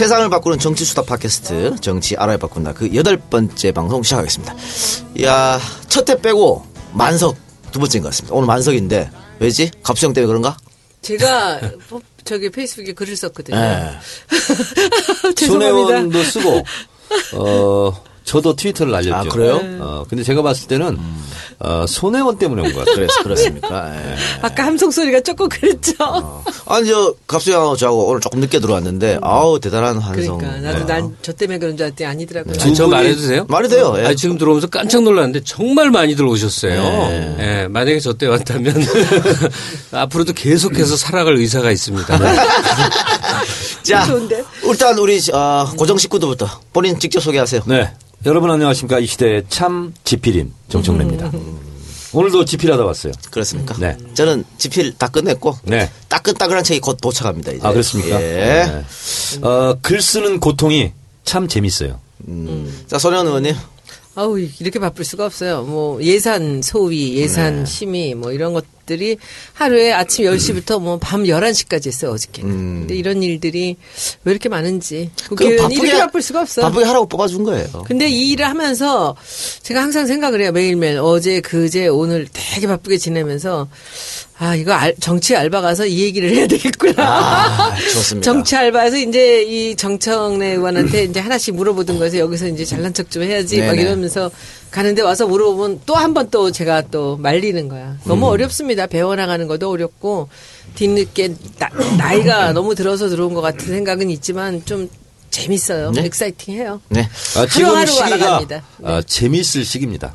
세상을 바꾸는 정치 수다 팟캐스트 정치 알아야 바꾼다 그 여덟 번째 방송 시작하겠습니다. 야 첫 회 빼고 만석 두 번째인 것 같습니다. 오늘 만석인데 왜지? 갑수형 때문에 그런가? 제가 뭐 저기 페이스북에 글을 썼거든요. 네. 죄송합니다. 손혜원도 쓰고 어 저도 트위터를 날렸죠. 아, 그래요? 어 근데 제가 봤을 때는 어 손혜원 때문에 온 것 같아요. 그래서 그렇습니까? 예. 아까 함성 소리가 조금 그랬죠. 아니 저 갑수형하고 저하고 오늘 조금 늦게 들어왔는데 아우 대단한 환성. 그러니까 나도 난 저 때문에 그런 줄 알았더니 아니더라고요. 두 아니, 저 분이- 말해도 돼요? 말이 돼요. 예. 아니, 지금 들어오면서 깜짝 놀랐는데 정말 많이 들어오셨어요. 네. 예, 만약에 저 때 왔다면 앞으로도 계속해서 살아갈 의사가 있습니다. 자 좋은데? 일단 우리 어, 고정 식구들부터 본인 직접 소개하세요. 네. 여러분 안녕하십니까. 이 시대의 참 지필인 정청래입니다. 오늘도 지필하다 왔어요. 그렇습니까? 네. 저는 지필 다 끝냈고 네. 따끈따끈한 책이 곧 도착합니다. 이제. 아, 그렇습니까? 예. 네. 어, 글 쓰는 고통이 참 재밌어요. 자 손현 의원님. 아우 이렇게 바쁠 수가 없어요. 뭐 예산 소위, 예산 심의 뭐 이런 것 들이 하루에 아침 10시부터 뭐 밤 11시까지 했어요, 어저께. 근데 이런 일들이 왜 이렇게 많은지. 국회의원이 이렇게 바쁠 수가 없어. 바쁘게 하라고 뽑아준 거예요. 근데 이 일을 하면서 제가 항상 생각을 해요. 매일매일 어제 그제 오늘 되게 바쁘게 지내면서 아 이거 알- 정치 알바 가서 이 얘기를 해야 되겠구나. 아, 좋습니다. 정치 알바에서 이제 이 정청래 의원한테 이제 하나씩 물어보던 거에서 여기서 이제 잘난 척 좀 해야지 막 네네. 이러면서 가는데 와서 물어보면 또 한 번 또 제가 또 말리는 거야. 너무 음. 어렵습니다. 배워나가는 것도 어렵고 뒤늦게 나, 이가 너무 들어서 들어온 것 같은 생각은 있지만 좀 재밌어요. 네. exciting해요. 네. 아, 지금 하루하루 시기가 알아갑니다. 아, 재미있을 시기입니다.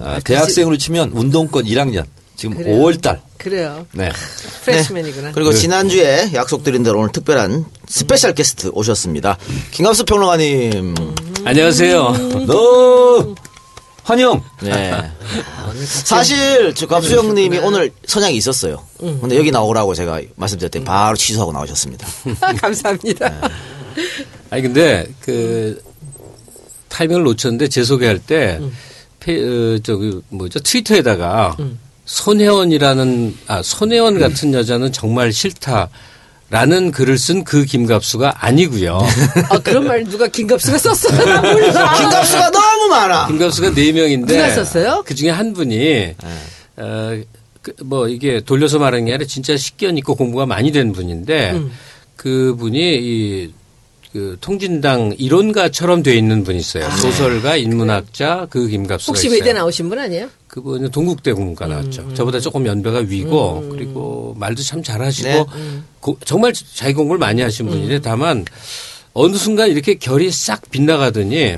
아, 대학생으로 치면 운동권 1학년 지금 그래요. 5월 달. 그래요. 네. freshman이구나. 그리고 지난주에 약속드린 대로 오늘 특별한 special guest 오셨습니다. 김갑수 평론가님. 안녕하세요. 너 환영. 네. 사실 저 갑수 형님이 오늘 선약이 있었어요. 근데 여기 나오라고 제가 말씀드렸더니 바로 취소하고 나오셨습니다. 감사합니다. 네. 아니, 근데 그 타이밍을 놓쳤는데 제 소개할 때 페, 어, 저기 뭐죠? 트위터에다가 손혜원이라는 아, 손혜원 같은 여자는 정말 싫다. 라는 글을 쓴 그 김갑수가 아니고요. 아, 그런 말 누가 김갑수가 썼어요? 김갑수가 너무 많아. 김갑수가 네 명인데 누가 썼어요? 그 중에 한 분이 어, 그, 뭐 이게 돌려서 말하는 게 아니라 진짜 식견 있고 공부가 많이 된 분인데 음. 그 분이 이 그 통진당 이론가처럼 돼 있는 분이 있어요. 소설가, 인문학자 그 김갑수가 혹시. 외대 나오신 분 아니에요? 그분은 동국대 국문과 나왔죠. 저보다 조금 연배가 위고 그리고 말도 참 잘하시고 네. 고- 정말 자기 공부를 많이 하신 분인데 다만 어느 순간 이렇게 결이 싹 빗나가더니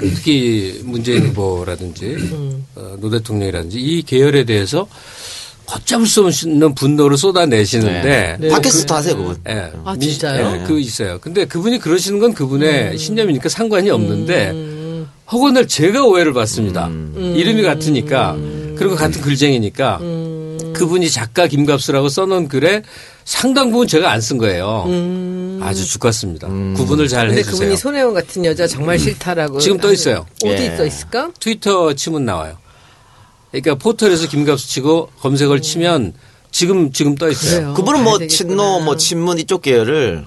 특히 문재인 후보라든지 어, 노 대통령이라든지 이 계열에 대해서 걷잡을 수 없는 분노를 쏟아내시는데 네. 팟캐스트 하세요, 그분. 예. 아, 민- 진짜요? 예, 그 있어요. 근데 그분이 그러시는 건 그분의 음. 신념이니까 상관이 없는데 허건을 제가 오해를 받습니다. 음. 이름이 같으니까 그리고 같은 글쟁이니까 음. 그분이 작가 김갑수라고 써놓은 글에 상당 부분 제가 안 쓴 거예요. 아주 죽같습니다. 구분을 잘 음. 근데 해주세요. 그분이 손혜원 같은 여자 정말 싫다라고. 지금 떠 있어요. 어디 예. 떠 있을까? 트위터 치면 나와요. 그러니까 포털에서 김갑수 치고 검색을 치면 지금 지금 떠 있어요. 그래요. 그분은 뭐. 친노, 뭐 친문 이쪽 계열을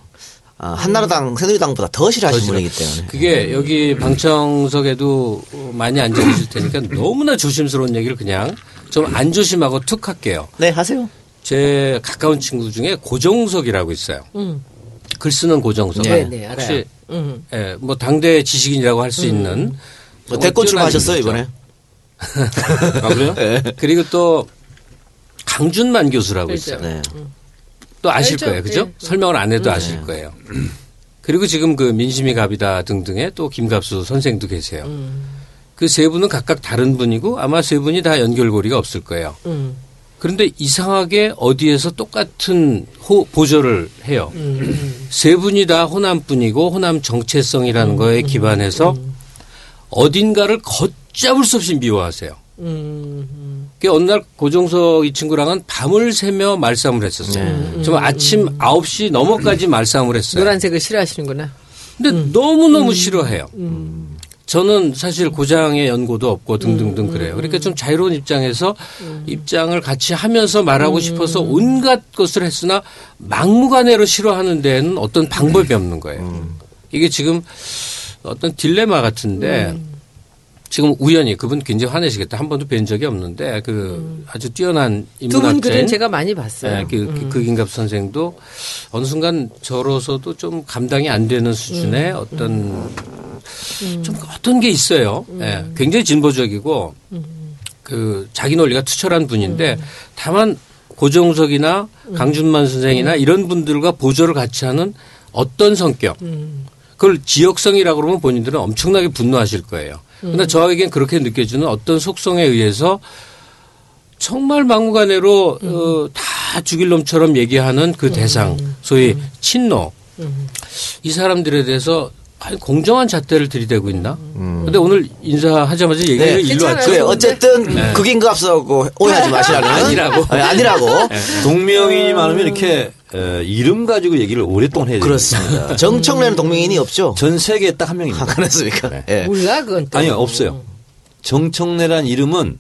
아, 한나라당, 새누리당보다 더 싫어하시는 분이기 때문에. 그게 여기 방청석에도 많이 앉아 계실 테니까 너무나 조심스러운 얘기를 그냥 좀 안 조심하고 툭 할게요. 네, 하세요. 제 가까운 친구 중에 고정석이라고 있어요. 음. 글 쓰는 고정석. 네, 네, 알아요. 혹시 음. 예, 뭐 당대 지식인이라고 할 수 있는 뭐 대권 출마하셨어요. 이번에? 아, 그래요? 그리고 또 강준만 교수라고 그렇죠. 있어요. 네. 또 아실 알죠. 거예요. 그죠? 네. 설명을 안 해도 아실 거예요. 그리고 지금 그 민심이 갑이다 등등의 또 김갑수 선생도 계세요. 그세 분은 각각 다른 분이고 아마 세 분이 다 연결고리가 없을 거예요. 음. 그런데 이상하게 어디에서 똑같은 호, 보조를 해요. 세 분이 다 호남 분이고 호남 정체성이라는 거에 기반해서 어딘가를 걷잡을 수 없이 미워하세요. 음. 그 어느 날 고종석 이 친구랑은 밤을 새며 말싸움을 했었어요. 정말 아침 9시 넘어까지 말싸움을 했어요. 노란색을 싫어하시는구나. 근데 너무너무 싫어해요. 저는 사실 고장의 연고도 없고 등등등 그래요. 그러니까 좀 자유로운 입장에서 입장을 같이 하면서 말하고 싶어서 온갖 것을 했으나 막무가내로 싫어하는 데에는 어떤 방법이 없는 거예요. 이게 지금 어떤 딜레마 같은데 지금 우연히 그분 굉장히 화내시겠다. 한 번도 뵌 적이 없는데 그 아주 뛰어난 두분 글은 제가 많이 봤어요. 네, 그, 그, 그 김갑 선생도 어느 순간 저로서도 좀 감당이 안 되는 수준의 어떤 좀 어떤 게 있어요. 예, 굉장히 진보적이고 그 자기 논리가 투철한 분인데 다만 고정석이나 강준만 선생이나 이런 분들과 보조를 같이 하는 어떤 성격 그걸 지역성이라고 그러면 본인들은 엄청나게 분노하실 거예요. 근데 저에겐 그렇게 느껴지는 어떤 속성에 의해서 정말 막무가내로 어, 다 죽일 놈처럼 얘기하는 그 대상, 소위 친노. 이 사람들에 대해서 과연 공정한 잣대를 들이대고 있나? 근데 오늘 인사하자마자 얘기를 네. 일로. 왔죠. 그래 어쨌든 극인 값하고 오해하지 마시라는 아니라고. 아니, 아니라고 동명이인이 많으면 이렇게 어, 이름 가지고 얘기를 오랫동안 해야 돼요. 그렇습니다. 정청래는 동명인이 없죠. 전 세계에 딱 한 명입니다. 아, 그렇습니까? 예. 몰라 그건 또. 아니요, 없어요. 정청래란 이름은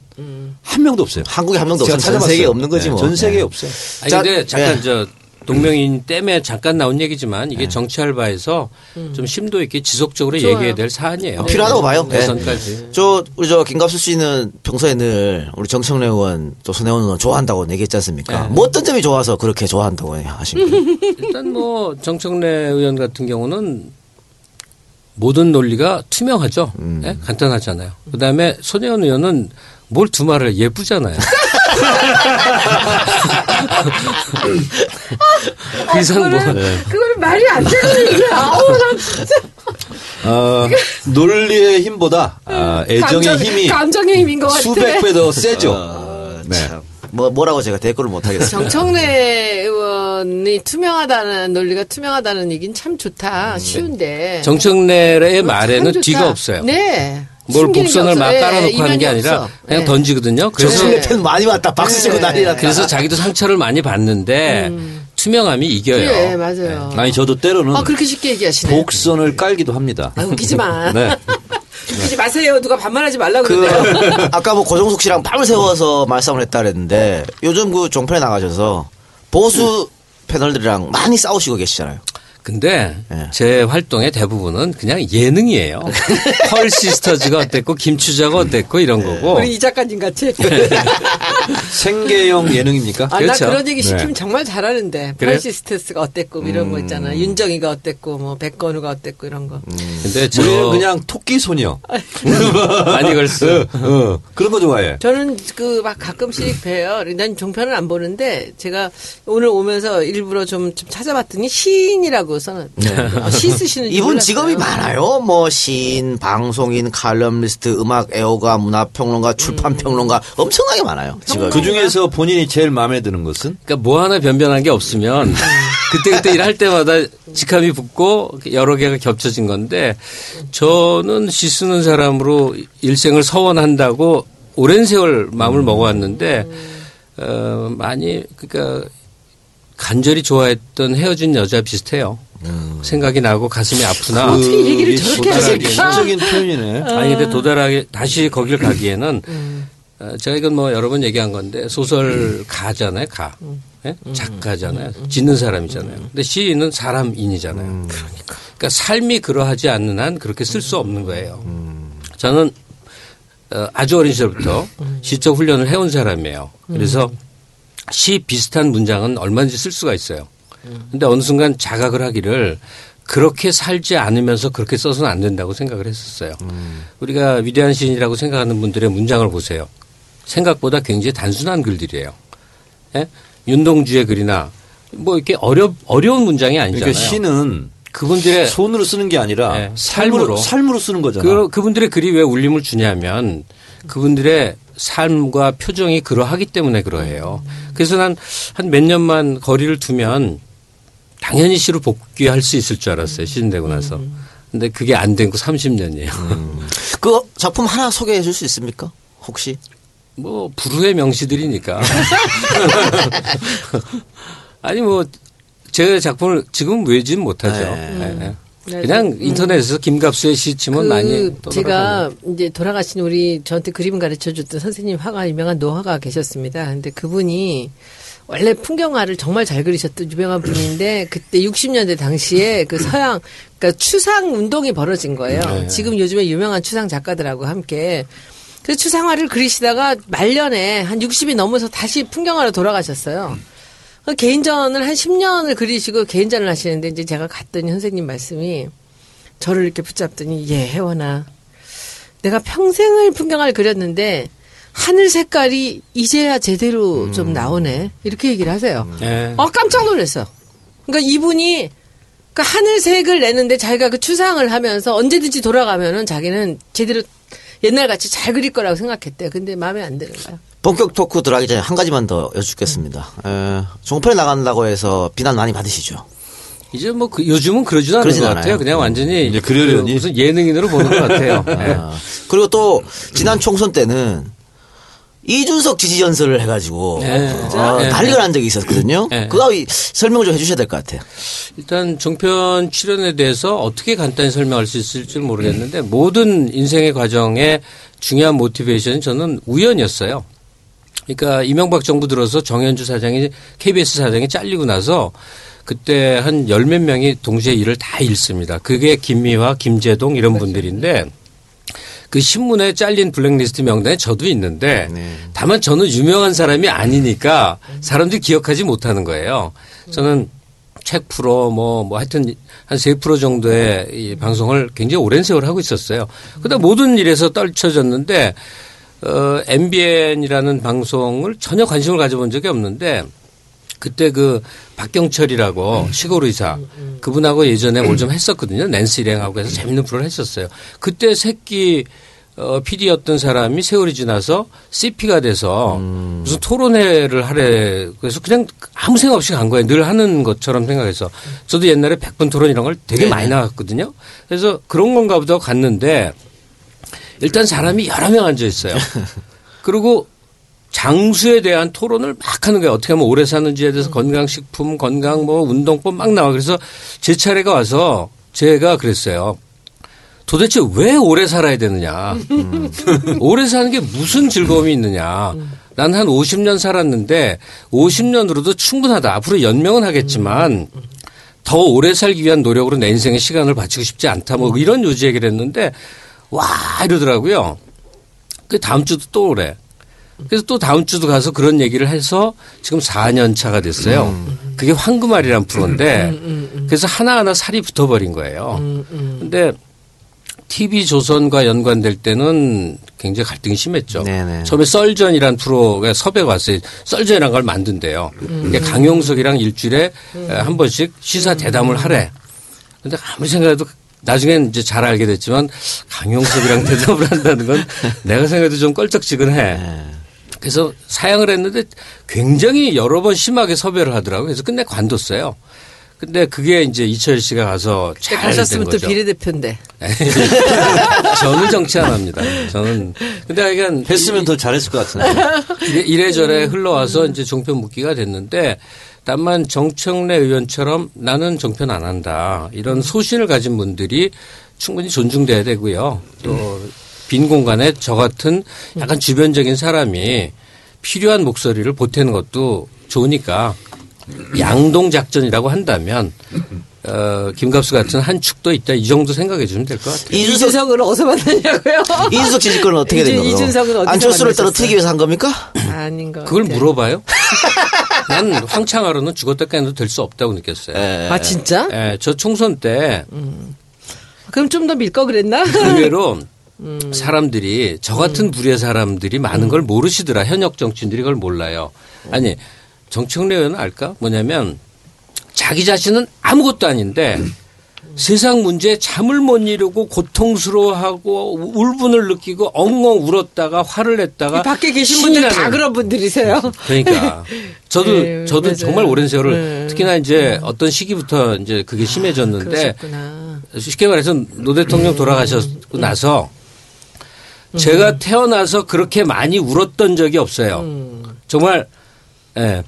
한 명도 없어요. 한국에 한 명도 제가 없어. 전. 세계에 없는 거지 네, 뭐. 전 세계에 예. 없어요. 아니 자, 근데 잠깐 예. 저 동명인 때문에 잠깐 나온 얘기지만 이게 정치 알바에서 좀 심도 있게 지속적으로 좋아요. 얘기해야 될 사안이에요. 필요하다고 봐요. 예. 대선까지. 저 우리 저 김갑수 씨는 평소에 늘 우리 정청래 의원 또 손혜원 의원 좋아한다고 얘기했지 않습니까? 네. 뭐 어떤 점이 좋아서 그렇게 좋아한다고 하신 거예요? 일단 뭐 정청래 의원 같은 경우는 모든 논리가 투명하죠. 예? 간단하잖아요. 그다음에 손혜원 의원은 뭘 두 말을 예쁘잖아요. 그 이상 뭐 그거는 말이 안 되는 얘기야. 아우 나 진짜 어, 논리의 힘보다 아, 애정의 감정, 힘이 감정의 힘인 것 같아. 수백 배 더 세죠. 어, 네. 참. 뭐 뭐라고 제가 댓글을 못 하겠어요. 정청래 의원이 투명하다는 논리가 투명하다는 얘기는 참 좋다. 쉬운데. 정청래의 말에는. 뒤가 없어요. 네. 뭘 곡선을 막. 예, 깔아놓고 하는 게 아니라 없어. 그냥 예. 던지거든요. 그래서 정청래 팬 많이 왔다. 박수 치고 네. 난리 났다. 그래서 자기도 상처를 많이 받는데 투명함이 이겨요. 그래, 맞아요. 아니 저도 때로는 아, 그렇게 쉽게 얘기하시네. 복선을 깔기도 합니다. 아, 웃기지 마. 네. 웃기지 마세요. 누가 반말하지 말라고 그 그러네요. 아까 뭐 고정숙 씨랑 밤을 새워서 말싸움을 했다 그랬는데 요즘 그 종편에 나가셔서 보수 패널들이랑 많이 싸우시고 계시잖아요. 근데 예. 제 활동의 대부분은 그냥 예능이에요. 펄 시스터즈가 어땠고 김추자가 어땠고 이런 거고. 우리 이 작가님 같이. 생계형 예능입니까? 아, 그렇죠. 나 그런 얘기 시키면 네. 정말 잘하는데. 그래요? 펄시스테스가 어땠고, 뭐 이런 거 있잖아. 윤정이가 어땠고, 뭐, 백건우가 어땠고, 이런 거. 근데 저 우리는 그냥 토끼 소녀. 아니 걸스. 어, 그런 거 좋아해. 저는 그 막 가끔씩 봬요. 난 종편은 안 보는데 제가 오늘 오면서 일부러 좀, 좀 찾아봤더니 시인이라고 써놨. 어, 시 쓰시는 이분 직업이 많아요. 뭐 시인, 방송인, 칼럼니스트, 음악 애호가, 문화평론가, 출판평론가 엄청나게 많아요. 직업이. 그 중에서 본인이 제일 마음에 드는 것은? 그러니까 뭐 하나 변변한 게 없으면 그때 그때 일할 때마다 직함이 붙고 여러 개가 겹쳐진 건데 저는 시 쓰는 사람으로 일생을 서원한다고 오랜 세월 마음을 먹어왔는데 어 많이 그러니까 간절히 좋아했던 헤어진 여자 비슷해요. 생각이 나고 가슴이 아프나 어떻게 얘기를 저렇게? 기적인 표현이네. 아니 근데 도달하게 다시 거길 가기에는 어, 제가 이건 뭐 여러 번 얘기한 건데 소설 가잖아요 가. 예? 작가잖아요. 짓는 사람이잖아요. 근데 시인은 사람인이잖아요. 그러니까. 삶이 그러하지 않는 한 그렇게 쓸 수 없는 거예요. 저는 어, 아주 어린 시절부터 시적 훈련을 해온 사람이에요. 그래서 시 비슷한 문장은 얼마든지 쓸 수가 있어요 근데 어느 순간 자각을 하기를 그렇게 살지 않으면서 그렇게 써서는 안 된다고 생각을 했었어요. 우리가 위대한 시인이라고 생각하는 분들의 문장을 보세요. 생각보다 굉장히 단순한 글들이에요. 예? 윤동주의 글이나 뭐 이렇게 어려 어려운 문장이 아니잖아요. 그러니까 시는 그분들의 손으로 쓰는 게 아니라 네, 삶으로 삶으로. 쓰는 거잖아. 그, 그분들의 글이 왜 울림을 주냐면 그분들의 삶과 표정이 그러하기 때문에 그러해요. 그래서 난 한 몇 년만 거리를 두면 당연히 시로 복귀할 수 있을 줄 알았어요. 시즌 되고 나서. 근데 그게 안 된 거 30년이에요. 그 작품 하나 소개해 줄 수 있습니까? 혹시? 뭐 불후의 명시들이니까. 아니 뭐 제 작품을 지금 외진 못하죠. 네. 네, 네. 네, 그냥 음. 인터넷에서 김갑수의 시 치면 그 많이 제가 이제 돌아가신 우리 저한테 그림 가르쳐 줬던 선생님 화가 유명한 노화가 계셨습니다. 근데 그분이 원래 풍경화를 정말 잘 그리셨던 유명한 분인데 그때 60년대 당시에 그 서양 그러니까 추상 운동이 벌어진 거예요. 네. 지금 요즘에 유명한 추상 작가들하고 함께 그 추상화를 그리시다가 말년에 한 60이 넘어서 다시 풍경화로 돌아가셨어요. 그 개인전을 한 10년을 그리시고 개인전을 하시는데 이제 제가 갔더니 선생님 말씀이 저를 이렇게 붙잡더니 예 혜원아 내가 평생을 풍경을 그렸는데 하늘 색깔이 이제야 제대로 좀 나오네 이렇게 얘기를 하세요. 네. 어 깜짝 놀랐어요. 그러니까 이분이 그 하늘색을 내는데 자기가 그 추상을 하면서 언제든지 돌아가면은 자기는 제대로 옛날 같이 잘 그릴 거라고 생각했대. 근데 마음에 안 드는 거야. 본격 토크 들어가기 전에 한 가지만 더 여쭙겠습니다. 에, 종편에 나간다고 해서 비난 많이 받으시죠? 이제 뭐 그- 요즘은 그러지도 않은 그러진 것 않아요. 같아요. 그냥 완전히 이제 그러려니? 그 무슨 예능인으로 보는 것 같아요. 네. 아, 그리고 또 지난 총선 때는 이준석 지지 연설을 해가지고 네. 어, 네. 난리가 난 적이 있었거든요. 네. 그거 이- 설명 좀 해주셔야 될 것 같아요. 일단 종편 출연에 대해서 어떻게 간단히 설명할 수 있을지 모르겠는데 모든 인생의 과정에 중요한 모티베이션은 저는 우연이었어요. 그러니까 이명박 정부 들어서 정현주 사장이 KBS 사장이 잘리고 나서 그때 한 열 몇 명이 동시에 일을 다 잃습니다. 그게 김미화, 김재동 이런 분들인데 그 신문에 잘린 블랙리스트 명단에 저도 있는데 네. 다만 저는 유명한 사람이 아니니까 사람들이 기억하지 못하는 거예요. 저는 책 프로 뭐, 뭐 하여튼 한 세 프로 정도의 이 방송을 굉장히 오랜 세월 하고 있었어요. 그러다 모든 일에서 떨쳐졌는데 어, MBN이라는 방송을 전혀 관심을 가져본 적이 없는데 그때 그 박경철이라고 시골 의사 그분하고 예전에 뭘 좀 했었거든요. 낸스 일행하고 해서 재밌는 프로를 했었어요. 그때 새끼 어, PD였던 사람이 세월이 지나서 CP가 돼서 무슨 토론회를 하래 그래서 그냥 아무 생각 없이 간 거예요. 늘 하는 것처럼 생각해서 저도 옛날에 백분 토론 이런 걸 되게 많이 나갔거든요. 그래서 그런 건가 보다 갔는데 일단 사람이 여러 명 앉아 있어요. 그리고 장수에 대한 토론을 막 하는 거예요. 어떻게 하면 오래 사는지에 대해서 건강식품, 건강 뭐 운동법 막 나와. 그래서 제 차례가 와서 제가 그랬어요. 도대체 왜 오래 살아야 되느냐. 오래 사는 게 무슨 즐거움이 있느냐. 난 한 50년 살았는데 50년으로도 충분하다. 앞으로 연명은 하겠지만 더 오래 살기 위한 노력으로 내 인생의 시간을 바치고 싶지 않다. 뭐 이런 요지 얘기를 했는데 와 이러더라고요. 그 다음 주도 또 오래. 그래서 또 다음 주도 가서 그런 얘기를 해서 지금 4년 차가 됐어요. 그게 황금알이란 프로인데 그래서 하나하나 살이 붙어버린 거예요. 근데 TV 조선과 연관될 때는 굉장히 갈등이 심했죠. 네네. 처음에 썰전이란 프로가 섭외가 왔어요. 썰전이란 걸 만든대요. 그게 강용석이랑 일주일에 한 번씩 시사 대담을 하래. 근데 아무리 생각해도 나중엔 이제 잘 알게 됐지만 강용석이랑 대답을 한다는 건 내가 생각해도 좀 껄쩍지근해. 그래서 사양을 했는데 굉장히 여러 번 심하게 섭외를 하더라고요. 그래서 끝내 관뒀어요. 근데 그게 이제 이철 씨가 가서 잘된 가셨으면 또. 비례대표인데. 저는 정치 안 합니다. 저는 근데 하여간 했으면 더 잘했을 것 같은데. 이래- 이래저래 흘러와서 이제 종편 묵기가 됐는데 다만 정청래 의원처럼 나는 정편 안 한다 이런 소신을 가진 분들이 충분히 존중돼야 되고요. 또 빈 공간에 저 같은 약간 주변적인 사람이 필요한 목소리를 보태는 것도 좋으니까 양동 작전이라고 한다면 어, 김갑수 같은 한 축도 있다 이 정도 생각해 주면 될 것 같아요. 이준석, 이준석을 어디서 만나냐고요? 이준석 지지권은 어떻게 된 거예요? 이준석은 어디서 안철수를? 떨어뜨리기 위해서 한 겁니까? 아닌 것 그걸 같아요. 물어봐요? 난 황창하로는 죽었다 깨도 될 수 없다고 느꼈어요. 예. 아 진짜? 예, 저 총선 때 그럼 좀 더 밀 거 그랬나? 의외로 사람들이 저 같은 부류의 사람들이 많은 걸 모르시더라. 현역 정치인들이 그걸 몰라요. 아니 정청래 의원은 알까? 뭐냐면 자기 자신은 아무것도 아닌데 세상 문제에 잠을 못 이루고 고통스러워하고 울분을 느끼고 엉엉 울었다가 화를 냈다가 이 밖에 계신 분들 다 그런 분들이세요. 그러니까 저도 네, 저도 맞아요. 정말 오랜 세월을 네. 특히나 이제 어떤 시기부터 이제 그게 심해졌는데 그러셨구나. 쉽게 말해서 노 대통령 돌아가셨고 나서 제가 태어나서 그렇게 많이 울었던 적이 없어요. 정말 예.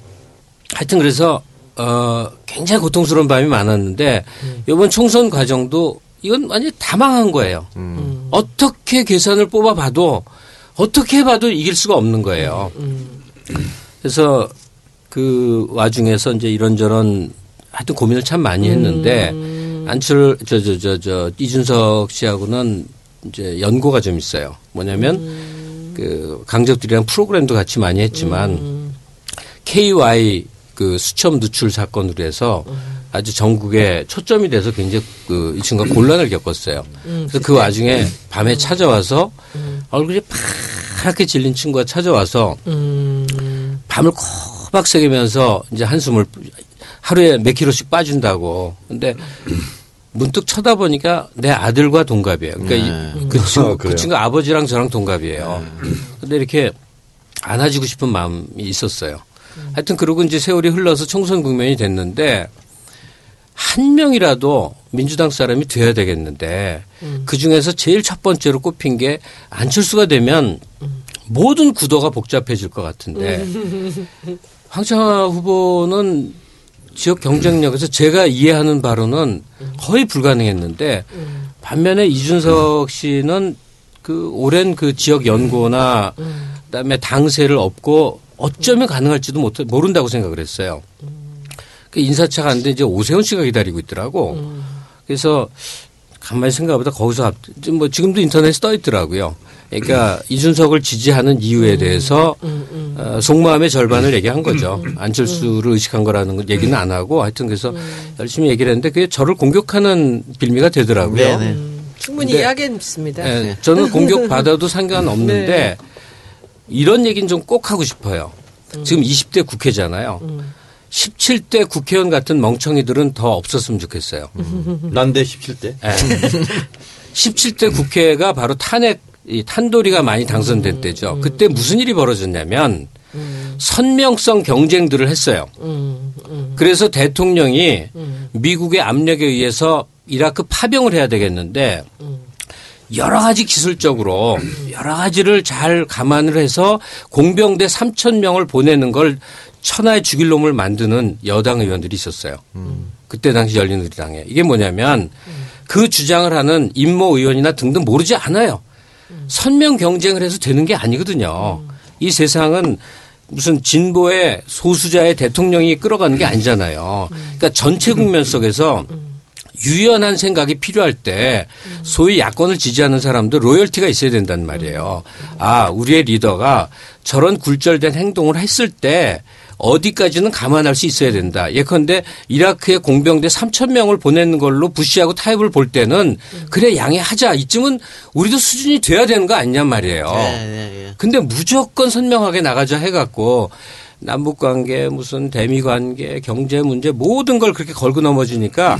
하여튼 그래서 어, 굉장히 고통스러운 밤이 많았는데 이번 총선 과정도 이건 완전히 다 망한 거예요. 어떻게 계산을 뽑아봐도 어떻게 봐도 이길 수가 없는 거예요. 그래서 그 와중에서 이제 이런저런 하여튼 고민을 참 많이 했는데 안철 저저저저 이준석 씨하고는 이제 연고가 좀 있어요. 뭐냐면 그 강적들이랑 프로그램도 같이 많이 했지만 KY 그 수첩 누출 사건으로 해서 아주 전국에 초점이 돼서 굉장히 그 이 친구가 곤란을 겪었어요. 그래서 그 와중에 밤에 찾아와서 얼굴이 파랗게 질린 친구가 찾아와서 밤을 코박 새기면서 이제 한숨을 하루에 몇 킬로씩 빠진다고. 근데 문득 쳐다보니까 내 아들과 동갑이에요. 그러니까 이- 그, 친구, 그? 친구 아버지랑 저랑 동갑이에요. 근데 이렇게 안아주고 싶은 마음이 있었어요. 하여튼 그러고 이제 세월이 흘러서 총선 국면이 됐는데 한 명이라도 민주당 사람이 돼야 되겠는데 그 중에서 제일 첫 번째로 꼽힌 게 안철수가 되면 모든 구도가 복잡해질 것 같은데 황창화 후보는 지역 경쟁력에서 제가 이해하는 바로는 거의 불가능했는데 반면에 이준석 씨는 그 오랜 그 지역 연고나 그다음에 당세를 업고 어쩌면 가능할지도 못 모른다고 생각을 했어요. 그 인사차가 안 돼 이제 오세훈 씨가 기다리고 있더라고. 그래서 가만히 생각해보다 거기서 앞, 뭐 지금도 인터넷에 떠 있더라고요. 그러니까 이준석을 지지하는 이유에 대해서 어, 속마음의 절반을 얘기한 거죠. 안철수를 의식한 거라는 건 얘기는 안 하고 하여튼 그래서 열심히 얘기를 했는데 그게 저를 공격하는 빌미가 되더라고요. 네네. 충분히 근데- 이해하겠습니다. 예, 저는 공격 받아도 상관없는데 네. 이런 얘기는 좀 꼭 하고 싶어요. 지금 20대 국회잖아요. 17대 국회의원 같은 멍청이들은 더 없었으면 좋겠어요. 난데 17대. 예. 17대 국회가 바로 탄핵 이 탄도리가 많이 당선된 때죠. 그때 무슨 일이 벌어졌냐면 선명성 경쟁들을 했어요. 그래서 대통령이 미국의 압력에 의해서 이라크 파병을 해야 되겠는데 여러 가지 기술적으로 여러 가지를 잘 감안을 해서 공병대 3천 명을 보내는 걸 천하의 죽일 놈을 만드는 여당 의원들이 있었어요. 그때 당시 열린우리당에 이게 뭐냐면 그 주장을 하는 임모 의원이나 등등 모르지 않아요. 선명 경쟁을 해서 되는 게 아니거든요. 이 세상은 무슨 진보의 소수자의 대통령이 끌어가는 게 아니잖아요. 그러니까 전체 국면 속에서 유연한 생각이 필요할 때 소위 야권을 지지하는 사람도 로열티가 있어야 된단 말이에요. 아, 우리의 리더가 저런 굴절된 행동을 했을 때 어디까지는 감안할 수 있어야 된다. 예컨대 이라크에 공병대 3천 명을 보내는 걸로 부시하고 타협을 볼 때는 그래 양해하자. 이쯤은 우리도 수준이 돼야 되는 거 아니냔 말이에요. 네, 네, 네. 근데 무조건 선명하게 나가자 해갖고 남북 관계 무슨 대미 관계 경제 문제 모든 걸 그렇게 걸고 넘어지니까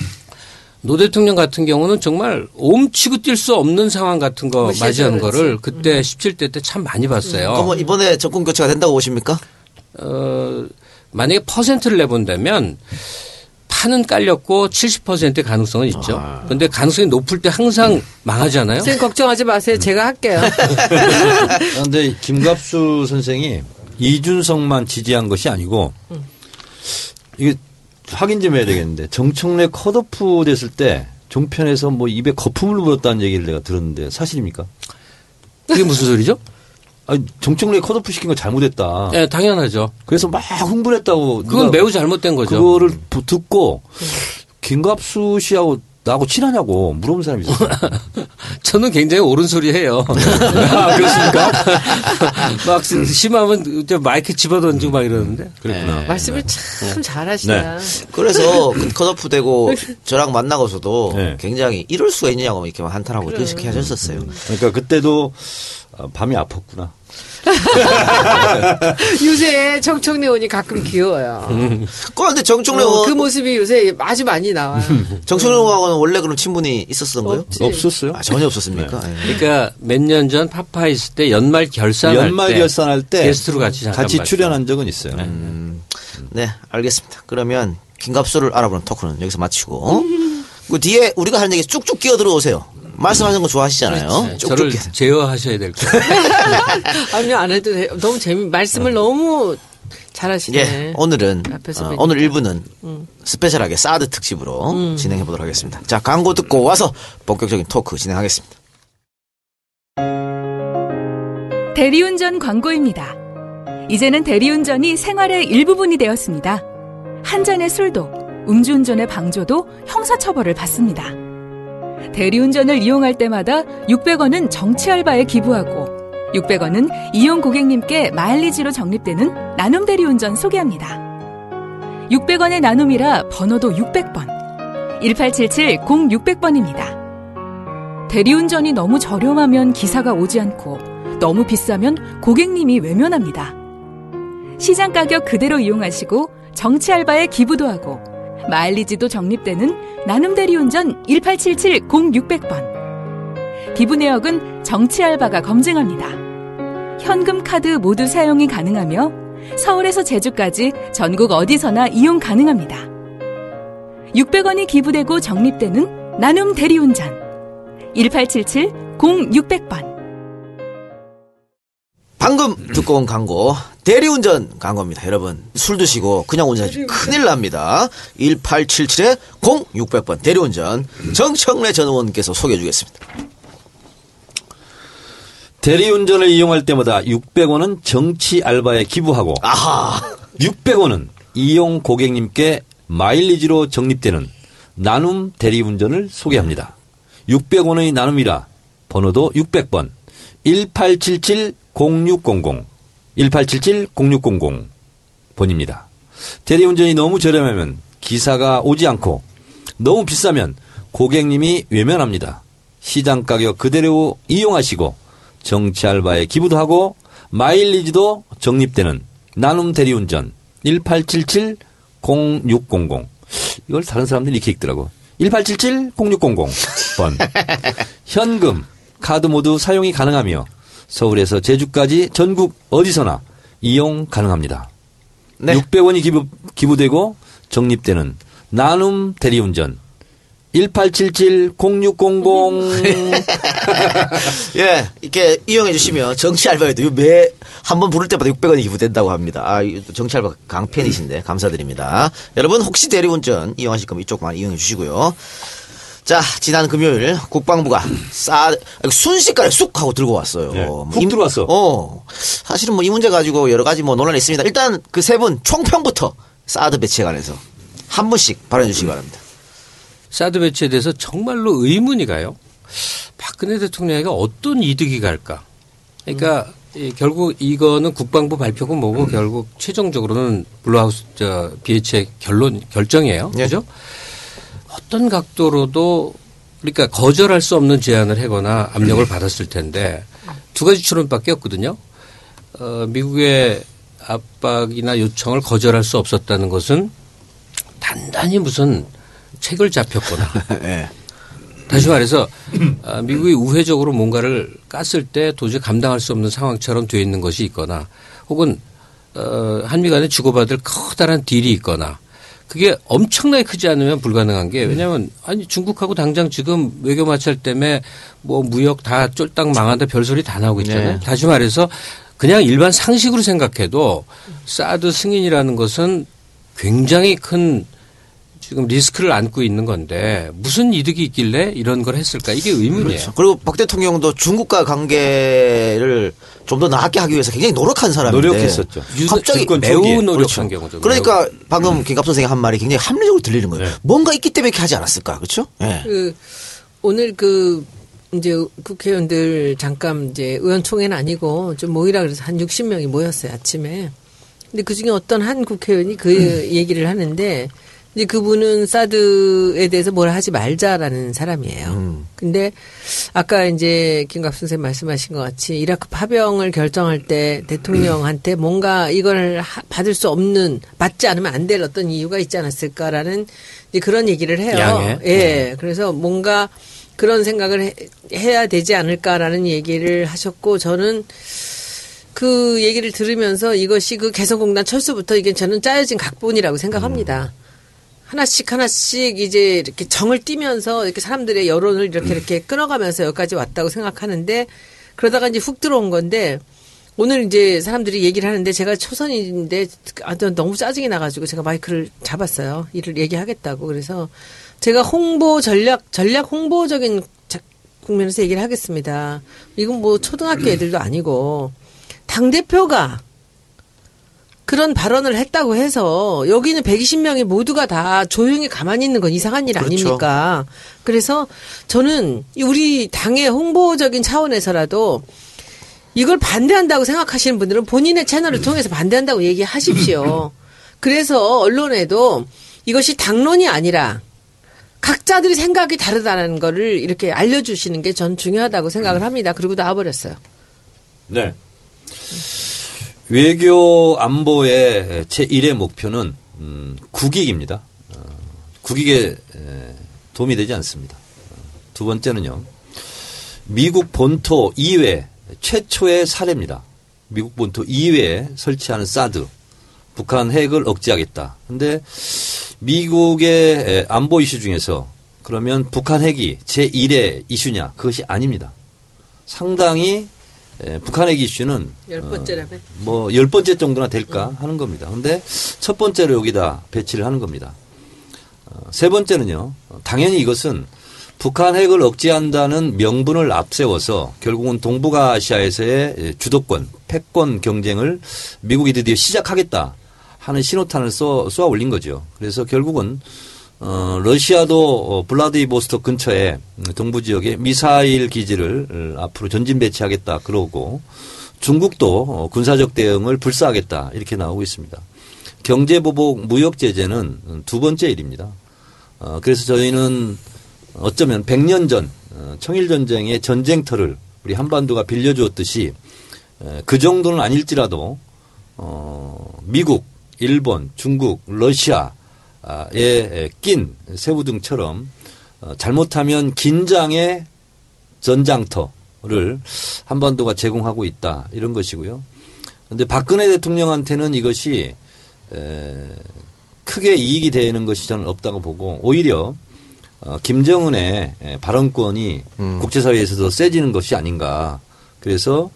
노 대통령 같은 경우는 정말 옴치고 뛸 수 없는 상황 같은 거 맞이하는. 거를 그때 17대 때 참 많이 봤어요. 그러면 이번에 정권 교체가 된다고 보십니까? 어, 만약에 퍼센트를 내본다면 판은 깔렸고 70%의 가능성은 있죠. 근데 가능성이 높을 때 항상 망하잖아요. 선생님 걱정하지 마세요. 제가 할게요. 그런데 김갑수 선생이 이준석만 지지한 것이 아니고 이게 확인 좀 해야 되겠는데 정청래 컷오프 됐을 때 종편에서 뭐 입에 거품을 물었다는 얘기를 내가 들었는데 사실입니까? 그게 무슨 소리죠? 아니 정청래 컷오프 시킨 거 잘못했다. 예, 당연하죠. 그래서 막 흥분했다고. 그건 매우 잘못된 거죠. 그거를 부- 듣고 김갑수 씨하고 나하고 친하냐고 물어본 사람이 있었어요. 저는 굉장히 옳은 소리 해요. 아, 그렇습니까? 막 심하면 이제 마이크 집어던지고 막 이러는데. 그랬구나. 말씀을 참 잘하시나. 그래서 그 컷오프 되고 저랑 만나고서도 네. 굉장히 이럴 수가 있느냐고 이렇게 막 한탄하고 그렇게 하셨었어요. 그러니까 그때도 아, 밤이 아팠구나. 요새 정청래 의원이 가끔 귀여워요. 그런데 정청래 어, 의원, 그 모습이 요새 아주 많이 나와요. 정청래 의원하고는 원래 그럼 친분이 있었던 거예요? 없지. 없었어요? 아, 전혀 없었습니까? 예. 그러니까 몇 년 전 파파 있을 때 연말 결산할 연말 때 결산할 때 게스트로 같이 잠깐 같이. 출연한 적은 있어요. 네, 알겠습니다. 그러면 김갑수를 알아보는 토크는 여기서 마치고 그 뒤에 우리가 하는 얘기 쭉쭉 끼어 들어오세요. 말씀하는 거 좋아하시잖아요. 네, 쭉쭉 저를. 제어하셔야 될 거예요. 아니요, 안 해도 돼요. 너무 재미, 말씀을 너무 잘하시네. 예, 오늘은 앞에서 어. 오늘 1부는 스페셜하게 사드 특집으로 진행해 보도록 하겠습니다. 자, 광고 듣고 와서 본격적인 토크 진행하겠습니다. 대리운전 광고입니다. 이제는 대리운전이 생활의 일부분이 되었습니다. 한 잔의 술도, 음주운전의 방조도 형사처벌을 받습니다. 대리운전을 이용할 때마다 600원은 정치 알바에 기부하고 600원은 이용 고객님께 마일리지로 적립되는 나눔 대리운전 소개합니다. 600원의 나눔이라 번호도 600번. 1877-0600번입니다. 대리운전이 너무 저렴하면 기사가 오지 않고 너무 비싸면 고객님이 외면합니다. 시장 가격 그대로 이용하시고 정치 알바에 기부도 하고 마일리지도 적립되는 나눔 대리 운전 1877-0600번. 기부 내역은 정치 알바가 검증합니다. 현금 카드 모두 사용이 가능하며 서울에서 제주까지 전국 어디서나 이용 가능합니다. 600원이 기부되고 적립되는 나눔 대리운전 1877-0600번 방금 듣고 온 광고 대리운전 광고입니다. 여러분 술 드시고 그냥 운전하시면 큰일 납니다. 1877-0600번 대리운전 정청래 전 의원께서 소개해 주겠습니다. 대리운전을 이용할 때마다 600원은 정치 알바에 기부하고 아하 600원은 이용 고객님께 마일리지로 적립되는 나눔 대리운전을 소개합니다. 600원의 나눔이라 번호도 600번 1877-0600 1877-0600 번입니다. 대리운전이 너무 저렴하면 기사가 오지 않고 너무 비싸면 고객님이 외면합니다. 시장 가격 그대로 이용하시고 정치 알바에 기부도 하고 마일리지도 적립되는 나눔 대리운전 1877-0600 이걸 다른 사람들이 이렇게 읽더라고. 1877-0600번 현금, 카드 모두 사용이 가능하며 서울에서 제주까지 전국 어디서나 이용 가능합니다. 네. 600원이 기부, 기부되고 적립되는 나눔 대리운전 1877-0600 예 이렇게 이용해 주시면 정치 알바에도 매 한 번 부를 때마다 600원이 기부된다고 합니다. 아 정치 알바 강팬이신데 감사드립니다. 여러분 혹시 대리운전 이용하실 거면 이쪽만 이용해 주시고요. 자 지난 금요일 국방부가 싸 순식간에 쑥 하고 들고 왔어요. 예, 뭐훅 이- 들어왔어. 어 사실은 뭐 이 문제 가지고 여러 가지 뭐 논란이 있습니다. 일단 그 세 분 총평부터 사드 배치에 관해서 한 분씩 발언해 주시기 바랍니다. 사드 배치에 대해서 정말로 의문이 가요. 박근혜 대통령에게 어떤 이득이 갈까? 그러니까 이 결국 이거는 국방부 발표고 뭐고 결국 최종적으로는 Blue House 저 BH의 결론 결정이에요. 예. 그죠? 어떤 각도로도 그러니까 거절할 수 없는 제안을 하거나 압력을 받았을 텐데 두 가지 추론밖에 없거든요. 어, 미국의 압박이나 요청을 거절할 수 없었다는 것은 단단히 무슨 책을 잡혔거나 예. 다시 말해서 아, 미국이 우회적으로 뭔가를 깠을 때 도저히 감당할 수 없는 상황처럼 되어 있는 것이 있거나 혹은 어, 한미 간에 주고받을 커다란 딜이 있거나 그게 엄청나게 크지 않으면 불가능한 게 왜냐하면 아니 중국하고 당장 지금 외교 마찰 때문에 뭐 무역 다 쫄딱 망한다 별소리 다 나오고 있잖아요. 네. 다시 말해서 그냥 일반 상식으로 생각해도 사드 승인이라는 것은 굉장히 큰 지금 리스크를 안고 있는 건데 무슨 이득이 있길래 이런 걸 했을까 이게 의문이에요. 그렇죠. 그리고 박 대통령도 중국과 관계를 좀 더 나게 하기 위해서 굉장히 노력한 사람인데 노력했었죠. 갑자기 매우 초기에. 노력한 그렇죠. 경우죠. 그러니까 방금 김갑 선생이 한 말이 굉장히 합리적으로 들리는 거예요. 네. 뭔가 있기 때문에 이렇게 하지 않았을까, 그렇죠? 예. 그 오늘 그 이제 국회의원들 잠깐 이제 의원총회는 아니고 좀 모이라 그래서 한 60명이 모였어요 아침에. 근데 그 중에 어떤 한 국회의원이 그 얘기를 하는데 이제 그분은 사드에 대해서 뭐라 하지 말자라는 사람이에요. 근데 아까 이제 김갑 선생님 말씀하신 것 같이 이라크 파병을 결정할 때 대통령한테 뭔가 이걸 하- 받을 수 없는 받지 않으면 안 될 어떤 이유가 있지 않았을까라는 이제 그런 얘기를 해요. 양해. 예. 그래서 뭔가 그런 생각을 해, 해야 되지 않을까라는 얘기를 하셨고 저는 그 얘기를 들으면서 이것이 그 개성공단 철수부터 이게 저는 짜여진 각본이라고 생각합니다. 하나씩 하나씩 이제 이렇게 정을 띠면서 이렇게 사람들의 여론을 이렇게 이렇게 끊어가면서 여기까지 왔다고 생각하는데 그러다가 이제 훅 들어온 건데 오늘 이제 사람들이 얘기를 하는데 제가 초선인데 아, 너무 짜증이 나가지고 제가 마이크를 잡았어요. 일을 얘기하겠다고. 그래서 제가 홍보 전략, 전략 홍보적인 자- 국면에서 얘기를 하겠습니다. 이건 뭐 초등학교 애들도 아니고 당대표가 그런 발언을 했다고 해서 여기는 120명이 모두가 다 조용히 가만히 있는 건 이상한 일 그렇죠. 아닙니까? 그래서 저는 우리 당의 홍보적인 차원에서라도 이걸 반대한다고 생각하시는 분들은 본인의 채널을 통해서 반대한다고 얘기하십시오. 그래서 언론에도 이것이 당론이 아니라 각자들이 생각이 다르다는 거를 이렇게 알려주시는 게 전 중요하다고 생각을 합니다. 그리고 나와버렸어요. 네. 외교 안보의 제1의 목표는 음, 국익입니다. 어, 국익에 에, 도움이 되지 않습니다. 어, 두 번째는요. 미국 본토 이외 최초의 사례입니다. 미국 본토 이외에 설치하는 사드 북한 핵을 억제하겠다. 근데 미국의 에, 안보 이슈 중에서 그러면 북한 핵이 제1의 이슈냐? 그것이 아닙니다. 상당히 에, 북한 핵 이슈는 열 번째라며. 뭐열 번째 정도나 될까 하는 겁니다. 근데 첫 번째로 여기다 배치를 하는 겁니다. 어, 세 번째는요. 어, 당연히 이것은 북한 핵을 억제한다는 명분을 앞세워서 결국은 동북아시아에서의 예, 주도권, 패권 경쟁을 미국이 드디어 시작하겠다 하는 신호탄을 쏘, 쏘아 올린 거죠. 그래서 결국은 어, 러시아도 어, 블라디보스토크 근처에 음, 동부 지역에 미사일 기지를 어, 앞으로 전진 배치하겠다 그러고 중국도 어, 군사적 대응을 불사하겠다 이렇게 나오고 있습니다. 경제 보복 무역 제재는 음, 두 번째 일입니다. 어, 그래서 저희는 어쩌면 100년 전 어, 청일 전쟁의 전쟁터를 우리 한반도가 빌려주었듯이 에, 그 정도는 아닐지라도 어, 미국, 일본, 중국, 러시아에 낀 새우등처럼 어, 잘못하면 긴장의 전장터를 한반도가 제공하고 있다 이런 것이고요. 그런데 박근혜 대통령한테는 이것이 에, 크게 이익이 되는 것이 저는 없다고 보고 오히려 어, 김정은의 에, 발언권이 국제사회에서도 세지는 것이 아닌가. 그래서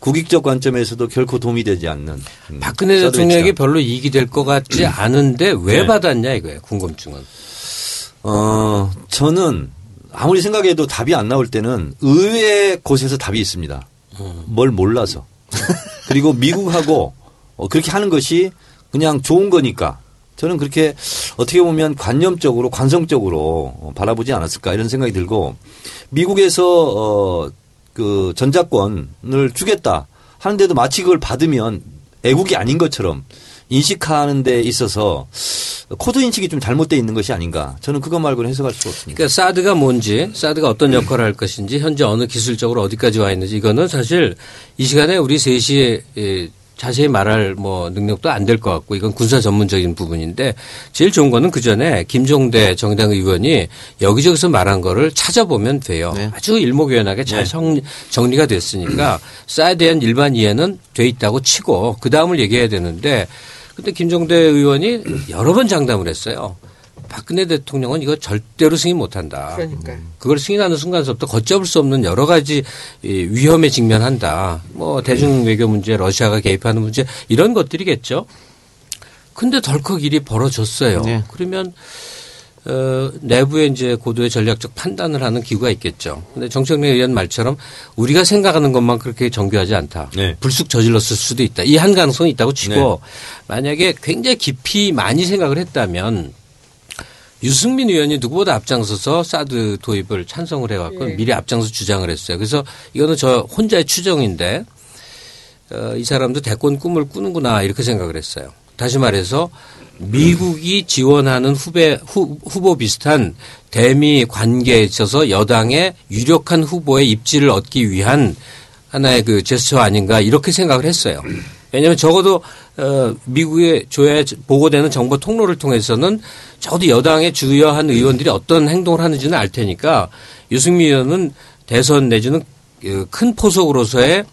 국익적 관점에서도 결코 도움이 되지 않는 음, 박근혜 대통령에게. 별로 이익이 될 것 같지 않은데 왜 네. 받았냐 이거예요. 궁금증은. 어, 저는 아무리 생각해도 답이 안 나올 때는 의외의 곳에서 답이 있습니다. 뭘 몰라서. 그리고 미국하고 어, 그렇게 하는 것이 그냥 좋은 거니까 저는 그렇게 어떻게 보면 관념적으로 관성적으로 어, 바라보지 않았을까 이런 생각이 들고 미국에서 어, 그 전작권을 주겠다 하는데도 마치 그걸 받으면 애국이 아닌 것처럼 인식하는 데 있어서 코드 인식이 좀 잘못되어 있는 것이 아닌가. 저는 그것 말고는 해석할 수가 없습니다. 그러니까 사드가 뭔지, 사드가 어떤 역할을 할 것인지, 현재 어느 기술적으로 어디까지 와 있는지 이거는 사실 이 시간에 우리 셋이 예, 자세히 말할 뭐 능력도 안 될 것 같고 이건 군사 전문적인 부분인데 제일 좋은 거는 그 전에 김종대 정의당 의원이 여기저기서 말한 거를 찾아보면 돼요. 네. 아주 일목요연하게 잘 정, 정리가 됐으니까 사에 대한 일반 이해는 돼 있다고 치고 그 다음을 얘기해야 되는데 근데 김종대 의원이 여러 번 장담을 했어요. 박근혜 대통령은 이거 절대로 승인 못한다. 그러니까. 그걸 승인하는 순간서부터 걷잡을 수 없는 여러 가지 이 위험에 직면한다. 뭐 대중 외교 문제, 러시아가 개입하는 문제 이런 것들이겠죠. 근데 덜컥 일이 벌어졌어요. 네. 그러면 어, 내부에 이제 고도의 전략적 판단을 하는 기구가 있겠죠. 근데 정청래 의원 말처럼 우리가 생각하는 것만 그렇게 정교하지 않다. 네. 불쑥 저질렀을 수도 있다. 이 한 가능성이 있다고 치고 만약에 굉장히 깊이 많이 생각을 했다면 유승민 의원이 누구보다 앞장서서 사드 도입을 찬성을 해갖고 네. 미리 앞장서 주장을 했어요. 그래서 이거는 저 혼자의 추정인데 어, 이 사람도 대권 꿈을 꾸는구나 이렇게 생각을 했어요. 다시 말해서 미국이 지원하는 후배 후, 후보 비슷한 대미 관계에 있어서 여당의 유력한 후보의 입지를 얻기 위한 하나의 그 제스처 아닌가 이렇게 생각을 했어요. 왜냐하면 적어도 어, 미국에 줘야 보고되는 정보 통로를 통해서는 적어도 여당의 주요한 의원들이 어떤 행동을 하는지는 알 테니까 유승민 의원은 대선 내지는 그큰 포석으로서의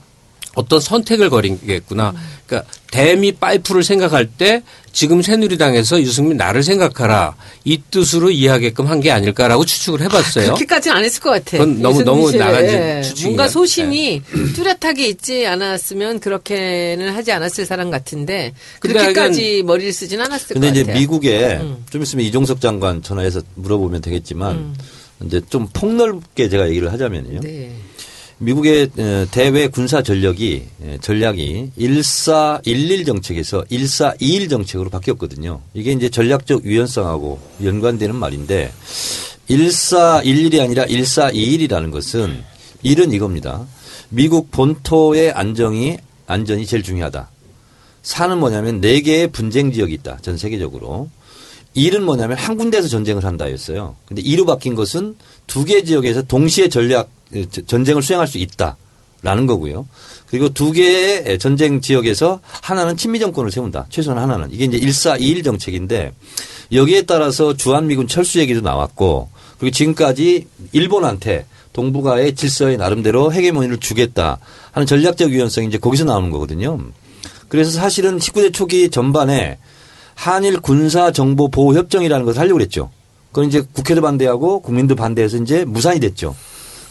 어떤 선택을 거리겠구나. 그러니까 대미 파이프를 생각할 때 지금 새누리당에서 유승민 나를 생각하라 이 뜻으로 이해하게끔 한 게 아닐까라고 추측을 해봤어요. 그렇게까지는 안 했을 것 같아. 그건 너무- 너무. 나간 예. 추측이야. 뭔가 소신이 뚜렷하게 있지 않았으면 그렇게는 하지 않았을 사람 같은데 근데 그렇게까지 머리를 쓰진 않았을 근데 것 이제 같아요. 미국에 좀 있으면 이종석 장관 전화해서 물어보면 되겠지만 이제 좀 폭넓게 제가 얘기를 하자면요. 네. 미국의 어, 대외 군사 전력이 예, 전략이 1411 정책에서 1421 정책으로 바뀌었거든요. 이게 이제 전략적 유연성하고 연관되는 말인데 1411이 아니라 1421이라는 것은 일은 이겁니다. 미국 본토의 안정이 안전이 제일 중요하다. 사는 뭐냐면 네 개의 분쟁 지역이 있다. 전 세계적으로. 일은 뭐냐면 한 군데에서 전쟁을 한다였어요. 근데 이로 바뀐 것은 두 개 지역에서 동시에 전략 전쟁을 수행할 수 있다 라는 거고요. 그리고 두 개의 전쟁 지역에서 하나는 친미 정권을 세운다. 최소한 하나는. 이게 이제 1421 정책인데 여기에 따라서 주한미군 철수 얘기도 나왔고 그리고 지금까지 일본한테 동북아의 질서에 나름대로 헤게모니를 주겠다 하는 전략적 유연성이 이제 거기서 나오는 거거든요. 그래서 사실은 19대 초기 전반에 한일 군사 정보 보호 협정이라는 것을 하려고 그랬죠. 그건 이제 국회도 반대하고 국민도 반대해서 이제 무산이 됐죠.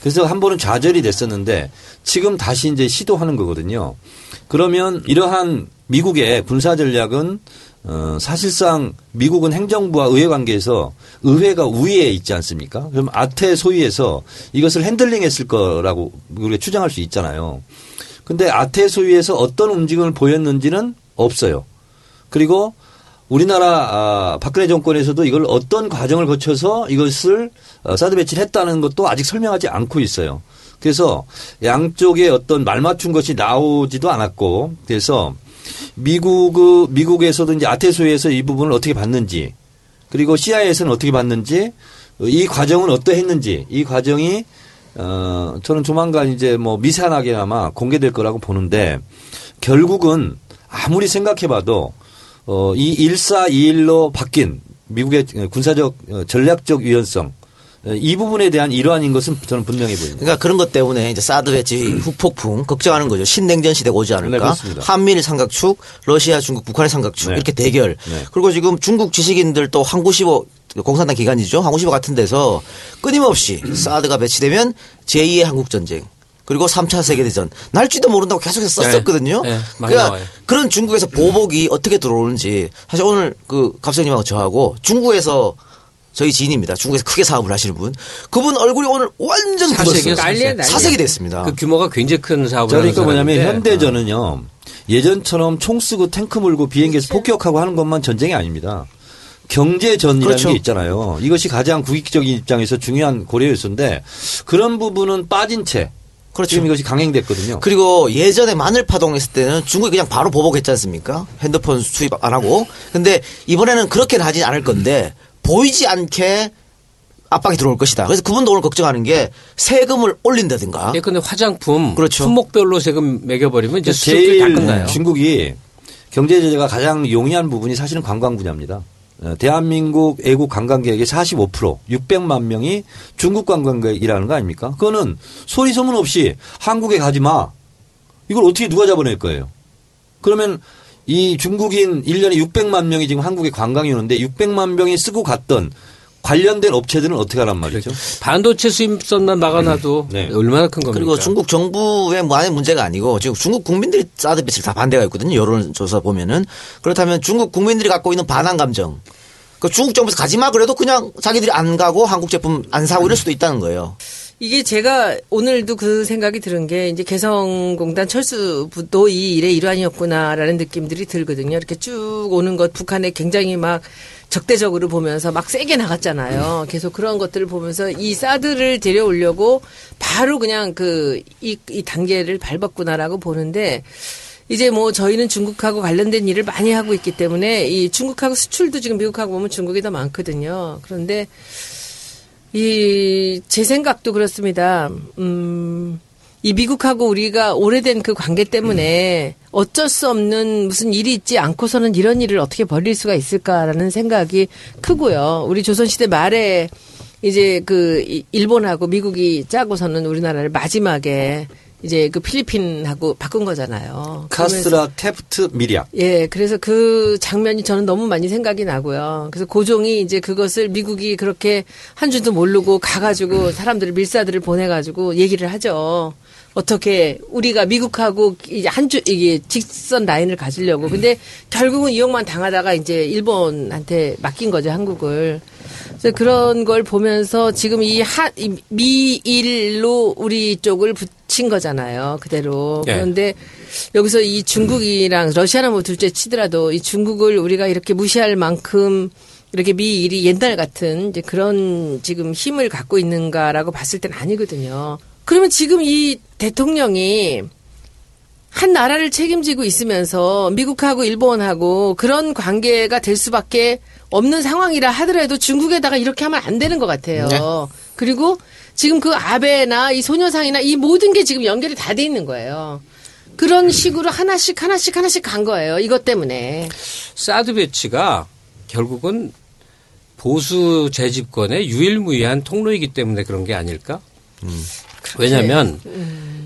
그래서 한 번은 좌절이 됐었는데 지금 다시 이제 시도하는 거거든요. 그러면 이러한 미국의 군사 전략은 어, 사실상 미국은 행정부와 의회 관계에서 의회가 우위에 있지 않습니까? 그럼 아태 소위에서 이것을 핸들링했을 거라고 우리가 추정할 수 있잖아요. 근데 아태 소위에서 어떤 움직임을 보였는지는 없어요. 그리고 우리나라 아, 박근혜 정권에서도 이걸 어떤 과정을 거쳐서 이것을 어, 사드 배치를 했다는 것도 아직 설명하지 않고 있어요. 그래서 양쪽의 어떤 말 맞춘 것이 나오지도 않았고 그래서 미국 미국에서도 이제 아태소에서 이 부분을 어떻게 봤는지 그리고 CIA에서는 어떻게 봤는지 이 과정은 어떠했는지 이 과정이 어 저는 조만간 이제 뭐 미세하게나마 공개될 거라고 보는데 결국은 아무리 생각해봐도 어 이 1421로 바뀐 미국의 군사적 어, 전략적 유연성 어, 이 부분에 대한 일환인 것은 저는 분명해 보입니다. 그러니까 그런 것 때문에 이제 사드 배치 후폭풍 걱정하는 거죠. 신냉전 시대가 오지 네, 않을까. 그렇습니다. 한미일 삼각축, 러시아, 중국, 북한의 삼각축 네. 이렇게 대결. 네. 그리고 지금 중국 지식인들 또 항구시보 공산당 기관이죠. 항구시보 같은 데서 끊임없이 사드가 배치되면 제2의 한국 전쟁. 그리고 3차 세계대전 날지도 모른다고 계속해서 썼었거든요. 네, 네, 그러니까 나와요. 그런 중국에서 보복이 어떻게 들어오는지 사실 오늘 그 갑수님하고 저하고 중국에서 저희 지인입니다. 중국에서 크게 사업을 하시는 분. 그분 얼굴이 오늘 완전. 난리야, 난리야. 사색이 됐습니다. 그 규모가 굉장히 큰 사업을 그러니까 뭐냐면 사람인데 현대전은요 예전처럼 총 쓰고 탱크 몰고 비행기에서 폭격하고 하는 것만 전쟁이 아닙니다. 경제전이라는 그렇죠. 게 있잖아요. 이것이 가장 국익적인 입장에서 중요한 고려 요소인데 그런 부분은 빠진 채 그렇죠. 지금 이것이 강행됐거든요. 그리고 예전에 마늘 파동 했을 때는 중국이 그냥 바로 보복했지 않습니까? 핸드폰 수입 안 하고. 근데 이번에는 그렇게는 하지 않을 건데 보이지 않게 압박이 들어올 것이다. 그래서 그분도 오늘 걱정하는 게 세금을 올린다든가. 예, 근데 화장품 그렇죠. 품목별로 세금 매겨버리면 이제 수입이 다 끝나요. 중국이 경제 제재가 가장 용이한 부분이 사실은 관광 분야입니다. 어, 대한민국 애국 관광객의 45% 600만 명이 중국 관광객이라는 거 아닙니까? 그거는 소리 소문 없이 한국에 가지 마. 이걸 어떻게 누가 잡아낼 거예요? 그러면 이 중국인 1년에 600만 명이 지금 한국에 관광이 오는데 600만 명이 쓰고 갔던 관련된 업체들은 어떻게 하란 말이죠? 반도체 수입선만 막아놔도 네. 얼마나 큰 겁니까? 그리고 중국 정부의 무한의 문제가 아니고 지금 중국 국민들이 사드 배치를 다 반대가 있거든요. 여론조사 보면은 그렇다면 중국 국민들이 갖고 있는 반항 감정. 그 중국 정부에서 가지 마 그래도 그냥 자기들이 안 가고 한국 제품 안 사고 이럴 수도 있다는 거예요. 이게 제가 오늘도 그 생각이 들은 게 이제 개성공단 철수도 이 일의 일환이었구나라는 느낌들이 들거든요. 이렇게 쭉 오는 것 북한에 굉장히 막 적대적으로 보면서 막 세게 나갔잖아요. 계속 그런 것들을 보면서 이 사드를 데려오려고 바로 그냥 그 이 이 단계를 밟았구나라고 보는데 이제 뭐 저희는 중국하고 관련된 일을 많이 하고 있기 때문에 이 중국하고 수출도 지금 미국하고 보면 중국이 더 많거든요. 그런데 이, 제 생각도 그렇습니다. 음, 이 미국하고 우리가 오래된 그 관계 때문에 어쩔 수 없는 무슨 일이 있지 않고서는 이런 일을 어떻게 벌릴 수가 있을까라는 생각이 크고요. 우리 조선시대 말에 이제 그 이- 일본하고 미국이 짜고서는 우리나라를 마지막에 이제 그 필리핀하고 바꾼 거잖아요. 카스트라 테프트 미리아. 예, 그래서 그 장면이 저는 너무 많이 생각이 나고요. 그래서 고종이 이제 그것을 미국이 그렇게 한 줄도 모르고 가가지고 사람들을 밀사들을 보내가지고 얘기를 하죠. 어떻게 우리가 미국하고 이제 한줄 이게 직선 라인을 가지려고. 근데 결국은 이용만 당하다가 이제 일본한테 맡긴 거죠 한국을. 그래서 그런 걸 보면서 지금 이 한, 이 미일로 우리 쪽을 붙인 거잖아요. 그대로. 예. 그런데 여기서 이 중국이랑 러시아는 뭐 둘째 치더라도 이 중국을 우리가 이렇게 무시할 만큼 이렇게 미일이 옛날 같은 이제 그런 지금 힘을 갖고 있는가라고 봤을 땐 아니거든요. 그러면 지금 이 대통령이 한 나라를 책임지고 있으면서 미국하고 일본하고 그런 관계가 될 수밖에 없는 상황이라 하더라도 중국에다가 이렇게 하면 안 되는 것 같아요. 네. 그리고 지금 그 아베나 이 소녀상이나 이 모든 게 지금 연결이 다 돼 있는 거예요. 그런 식으로 하나씩 하나씩 하나씩 간 거예요. 이것 때문에. 사드 배치가 결국은 보수 재집권의 유일무이한 통로이기 때문에 그런 게 아닐까? 왜냐하면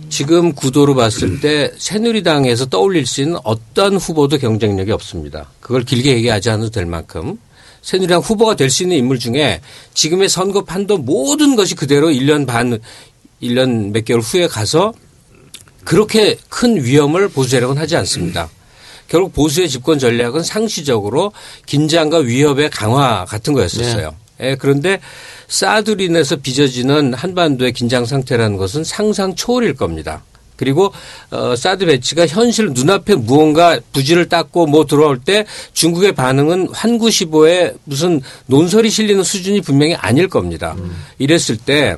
지금 구도로 봤을 때 새누리당에서 떠올릴 수 있는 어떤 후보도 경쟁력이 없습니다. 그걸 길게 얘기하지 않아도 될 만큼 새누리당 후보가 될 수 있는 인물 중에 지금의 선거 판도 모든 것이 그대로 1년 반, 1년 몇 개월 후에 가서 그렇게 큰 위험을 보수 세력은 하지 않습니다. 결국 보수의 집권 전략은 상시적으로 긴장과 위협의 강화 같은 거였었어요. 예, 그런데 사드로 인해서 빚어지는 한반도의 긴장 상태라는 것은 상상 초월일 겁니다. 그리고 어, 사드 배치가 현실 눈앞에 무언가 부지를 닦고 뭐 들어올 때 중국의 반응은 환구시보에 무슨 논설이 실리는 수준이 분명히 아닐 겁니다. 이랬을 때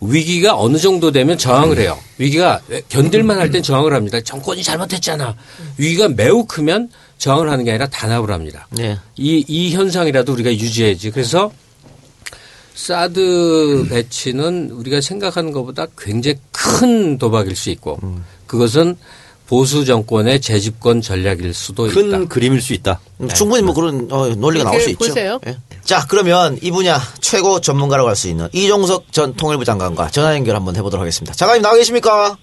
위기가 어느 정도 되면 저항을 해요. 위기가 견딜만 할 땐 저항을 합니다. 정권이 잘못했잖아. 위기가 매우 크면 저항을 하는 게 아니라 단합을 합니다. 네. 이, 이 현상이라도 우리가 유지해야지. 그래서 사드 배치는 우리가 생각하는 것보다 굉장히 큰 도박일 수 있고 그것은 보수 정권의 재집권 전략일 수도 큰 있다. 그림일 수 있다. 음, 충분히 뭐 그런 어, 논리가 나올 수 있죠. 보세요. 예. 자, 그러면 이 분야 최고 전문가라고 할 수 있는 이종석 전 통일부 장관과 전화 연결 한번 해보도록 하겠습니다. 장관님 나와 계십니까?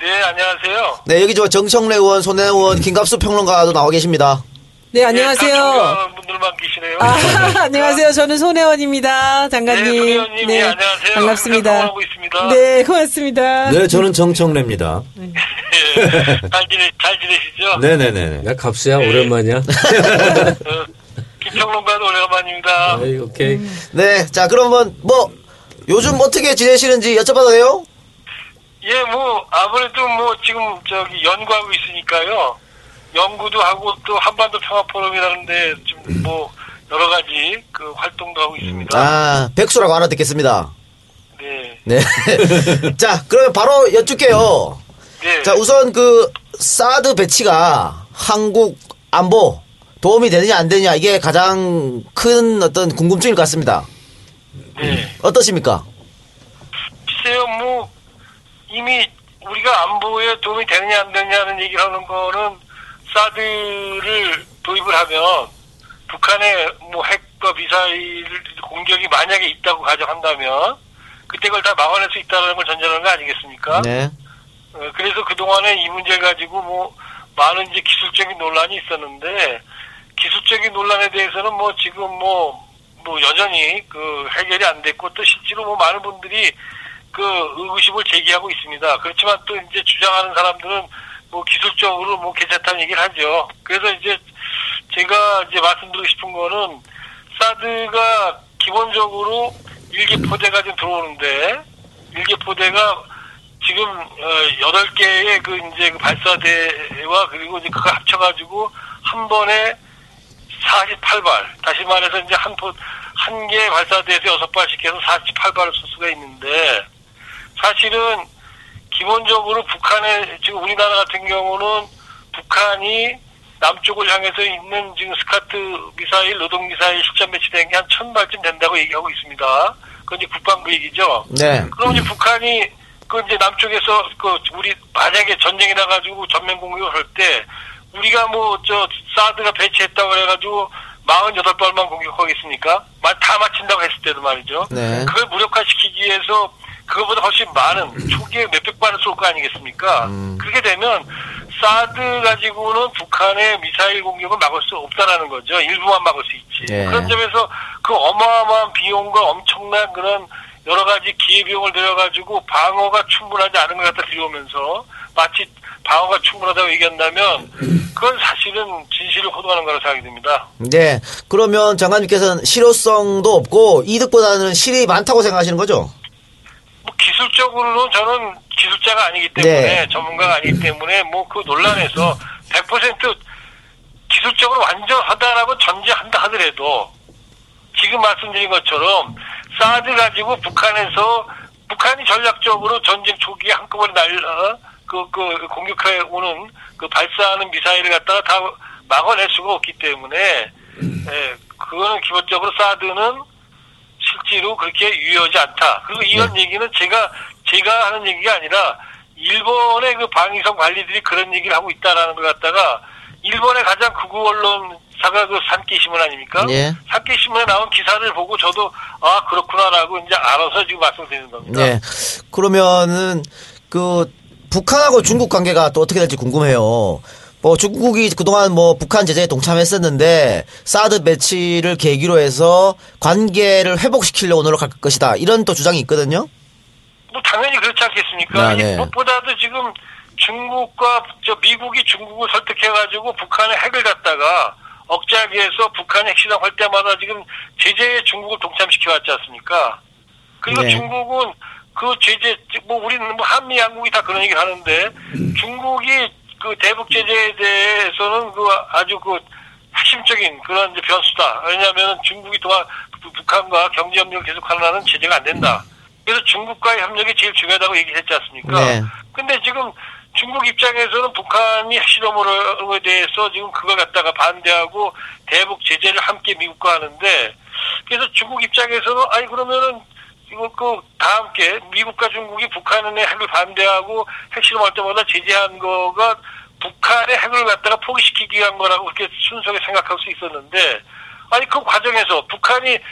네, 안녕하세요. 네, 여기 저 정청래 의원, 손혜 의원, 김갑수 평론가도 나와 계십니다. 네, 네, 다 안녕하세요. 존경하는 분들만 계시네요. 아, 안녕하세요. 저는 손혜원입니다. 장관님. 네, 손 의원님, 예, 안녕하세요. 반갑습니다. 네, 고맙습니다. 네, 저는 정청래입니다. 예, 잘, 지내, 잘 지내시죠? 네네네. 야, 갑수야, 오랜만이야. 어, 김평론가도 오래간만입니다. 아이, 오케이. 네, 자, 그러면 뭐 요즘 어떻게 지내시는지 여쭤봐도 돼요? 예, 뭐, 아무래도 뭐, 지금 저기 연구하고 있으니까요. 연구도 하고 또 한반도 평화 포럼이라는데 좀 뭐, 여러 가지 그 활동도 하고 있습니다. 아, 백수라고 하나 듣겠습니다. 네. 네. 자, 그러면 바로 여쭙게요. 네. 자, 우선 그 사드 배치가 한국 안보 도움이 되느냐 안 되느냐 이게 가장 큰 어떤 궁금증일 것 같습니다. 네. 어떠십니까? 글쎄요, 뭐, 이미 우리가 안보에 도움이 되느냐 안 되느냐는 얘기를 하는 거는 사드를 도입을 하면 북한의 뭐 핵과 미사일 공격이 만약에 있다고 가정한다면 그때 그걸 다 막아낼 수 있다는 걸 전제하는 거 아니겠습니까? 네. 어, 그래서 그동안에 이 문제 가지고 뭐 많은 이제 기술적인 논란이 있었는데 기술적인 논란에 대해서는 뭐 지금 뭐, 뭐 여전히 그 해결이 안 됐고 또 실제로 뭐 많은 분들이 그 의구심을 제기하고 있습니다. 그렇지만 또 이제 주장하는 사람들은 뭐 기술적으로 뭐 괜찮다는 얘기를 하죠. 그래서 이제 제가 이제 말씀드리고 싶은 거는 사드가 기본적으로 일개 포대가 좀 들어오는데 일개 포대가 지금 어 여덟 개의 그 이제 그 발사대와 그리고 이제 그거 합쳐가지고 한 번에 48발 다시 말해서 이제 한한 개 발사대에서 여섯 발씩 해서 48발을 쏠 수가 있는데 사실은 기본적으로 북한의 지금 우리나라 같은 경우는 북한이 남쪽을 향해서 있는 지금 스카트 미사일, 노동 미사일 실전 배치된 게 한 천 발쯤 된다고 얘기하고 있습니다. 그건 이제 국방부 얘기죠. 네. 그럼 이제 북한이 그 이제 남쪽에서 그 우리 만약에 전쟁이 나가지고 전면 공격을 할 때 우리가 뭐 저 사드가 배치했다고 그래가지고 48발만 공격하겠습니까? 마- 다 맞힌다고 했을 때도 말이죠. 네. 그걸 무력화시키기 위해서 그거보다 훨씬 많은 초기에 몇백 발을 쏠 거 아니겠습니까? 그렇게 되면 사드 가지고는 북한의 미사일 공격을 막을 수 없다라는 거죠. 일부만 막을 수 있지. 예. 그런 점에서 그 어마어마한 비용과 엄청난 그런 여러 가지 기회비용을 들여가지고 방어가 충분하지 않은 것 같다 들여오면서 마치 방어가 충분하다고 얘기한다면 그건 사실은 진실을 호도하는 거라고 생각이 듭니다. 네. 그러면 장관님께서는 실효성도 없고 이득보다는 실이 많다고 생각하시는 거죠? 뭐 기술적으로는 저는 기술자가 아니기 때문에 네. 전문가가 아니기 때문에 뭐 그 논란에서 100% 기술적으로 완전하다라고 전제한다 하더라도 지금 말씀드린 것처럼 사드 가지고 북한에서 북한이 전략적으로 전쟁 초기에 한꺼번에 날라 그, 그 공격해 오는 그 발사하는 미사일을 갖다가 다 막아낼 수가 없기 때문에 예, 그거는 기본적으로 사드는 실제로 그렇게 유효하지 않다. 그리고 이런 얘기는 제가 제가 하는 얘기가 아니라 일본의 그 방위성 관리들이 그런 얘기를 하고 있다라는 걸 갖다가 일본의 가장 극우 언론사가 그 산케 신문 아닙니까? 예. 산케 신문에 나온 기사를 보고 저도 아 그렇구나라고 이제 알아서 지금 말씀드리는 겁니다. 네. 그러면은 그 북한하고 중국 관계가 또 어떻게 될지 궁금해요. 뭐 중국이 그동안 뭐 북한 제재에 동참했었는데 사드 배치를 계기로 해서 관계를 회복시키려고 노력할 것이다. 이런 또 주장이 있거든요. 뭐 당연히 그렇지 않겠습니까? 아, 네. 이 무엇보다도 지금 중국과 저 미국이 중국을 설득해가지고 북한의 핵을 갖다가 억제하기 위해서 북한이 핵실험 할 때마다 지금 제재에 중국을 동참시켜 왔지 않습니까? 그리고 네. 중국은 그 제재 뭐 우리는 뭐 한미 양국이 다 그런 얘기를 하는데 중국이 그 대북 제재에 대해서는 그 아주 그 핵심적인 그런 이제 변수다. 왜냐하면 중국이 부- 북한과 경제 협력을 계속하려는 제재가 안 된다. 그래서 중국과의 협력이 제일 중요하다고 얘기했지 않습니까? 네. 근데 지금 중국 입장에서는 북한이 핵실험으로에 대해서 지금 그걸 갖다가 반대하고 대북 제재를 함께 미국과 하는데 그래서 중국 입장에서는 아니 그러면은 이거 그다 함께 미국과 중국이 북한의 핵을 반대하고 핵실험할 때마다 제재한 거가 북한의 핵을 갖다가 포기시키기 위한 거라고 그렇게 순수하게 생각할 수 있었는데 아니 그 과정에서 북한이 핵,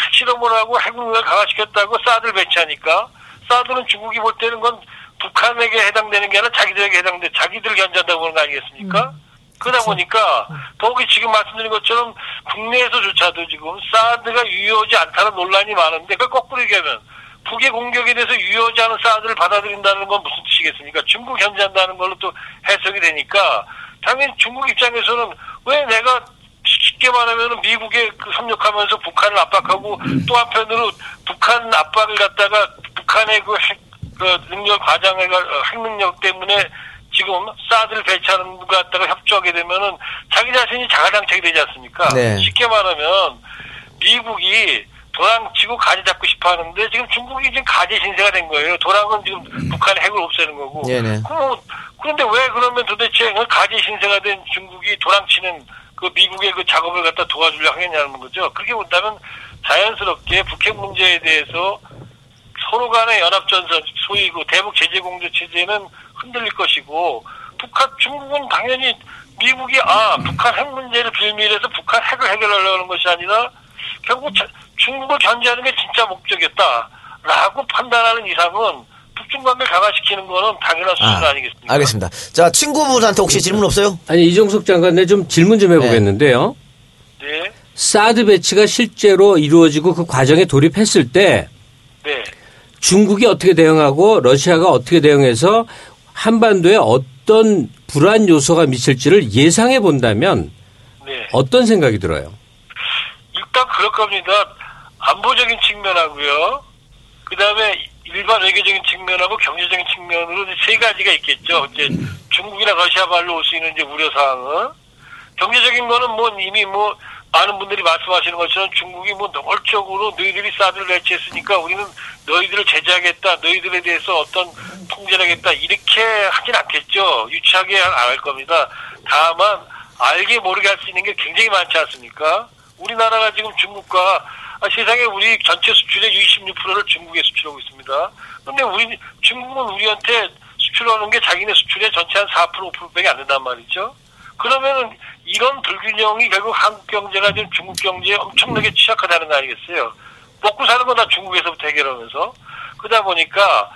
핵실험을 하고 핵무기를 강화시켰다고 사드를 배치하니까 사드는 중국이 볼 때는 건 북한에게 해당되는 게 아니라 자기들에게 해당돼 자기들 견제한다고 보는 거 아니겠습니까? 그러다 보니까 더욱이 지금 말씀드린 것처럼 국내에서조차도 지금 사드가 유효하지 않다는 논란이 많은데 그걸 거꾸로 얘기하면 북의 공격에 대해서 유효하지 않은 사드를 받아들인다는 건 무슨 뜻이겠습니까? 중국 견제한다는 걸로 또 해석이 되니까 당연히 중국 입장에서는 왜 내가 쉽게 말하면 미국에 그 협력하면서 북한을 압박하고 또 한편으로 북한 압박을 갖다가 북한의 그 핵, 그 능력 과장의 어, 핵 능력 때문에 지금 사드를 배치하는 것 갖다가 협조하게 되면은 자기 자신이 자가당착이 되지 않습니까? 네. 쉽게 말하면 미국이 도랑치고 가지 잡고 싶어 하는데 지금 중국이 지금 가지 신세가 된 거예요. 도랑은 지금 북한의 핵을 없애는 거고. 네네. 그럼 그런데 왜 그러면 도대체 그 가지 신세가 된 중국이 도랑치는 그 미국의 그 작업을 갖다 도와주려 하겠냐는 거죠. 그렇게 본다면 자연스럽게 북핵 문제에 대해서 서로 간의 연합전선, 소위 그 대북 제재 공조 체제는 흔들릴 것이고, 북한, 중국은 당연히 미국이, 아, 북한 핵 문제를 빌미해서 북한 핵을 해결하려는 것이 아니라, 결국 자- 중국을 견제하는 게 진짜 목적이었다. 라고 판단하는 이상은 북중 관계를 강화시키는 거는 당연한 수준 아, 아니겠습니까? 알겠습니다. 자, 친구분한테 혹시 질문 없어요? 아니 이종석 장관 내좀 질문 좀 해보겠는데요. 네. 사드 배치가 실제로 이루어지고 그 과정에 돌입했을 때 네. 중국이 어떻게 대응하고 러시아가 어떻게 대응해서 한반도에 어떤 불안 요소가 미칠지를 예상해 본다면 네. 어떤 생각이 들어요? 일단 그럴 겁니다. 안보적인 측면하고요. 그 다음에 일반 외교적인 측면하고 경제적인 측면으로 세 가지가 있겠죠. 이제 중국이나 러시아 발로 올 수 있는 이제 우려 사항은 경제적인 거는 뭐 이미 뭐 많은 분들이 말씀하시는 것처럼 중국이 뭐 노골적으로 너희들이 사드를 배치했으니까 우리는 너희들을 제재하겠다, 너희들에 대해서 어떤 통제를 하겠다 이렇게 하진 않겠죠. 유치하게 안 할 겁니다. 다만 알게 모르게 할 수 있는 게 굉장히 많지 않습니까? 우리나라가 지금 중국과 아, 세상에 우리 전체 수출의 26%를 중국에 수출하고 있습니다. 그런데 우리 중국은 우리한테 수출하는 게 자기네 수출의 전체 한 4% 5%밖에 안 된단 말이죠. 그러면은 이런 불균형이 결국 한국 경제가 지금 중국 경제에 엄청나게 취약하다는 거 아니겠어요? 먹고 사는 건 다 중국에서부터 해결하면서 그러다 보니까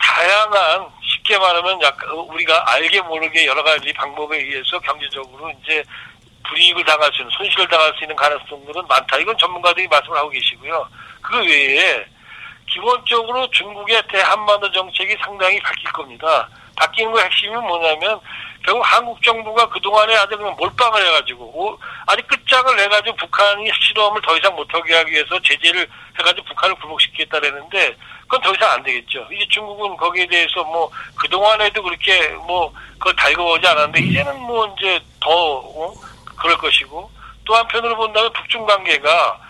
다양한 쉽게 말하면 약간 우리가 알게 모르게 여러 가지 방법에 의해서 경제적으로 이제 불이익을 당할 수 있는 손실을 당할 수 있는 가능성들은 많다. 이건 전문가들이 말씀을 하고 계시고요. 그 외에 기본적으로 중국의 대한반도 정책이 상당히 바뀔 겁니다. 바뀌는 거 핵심이 뭐냐면 결국 한국 정부가 그동안에 아주 그냥 몰빵을 해가지고 오- 아직 끝장을 내가지고 북한이 실험을 더 이상 못하게 하기 위해서 제재를 해가지고 북한을 굴복시키겠다라는데 그건 더 이상 안 되겠죠. 이제 중국은 거기에 대해서 뭐 그동안에도 그렇게 뭐 그걸 달궈오지 않았는데 이제는 뭐 이제 더 어? 그럴 것이고 또 한편으로 본다면 북중 관계가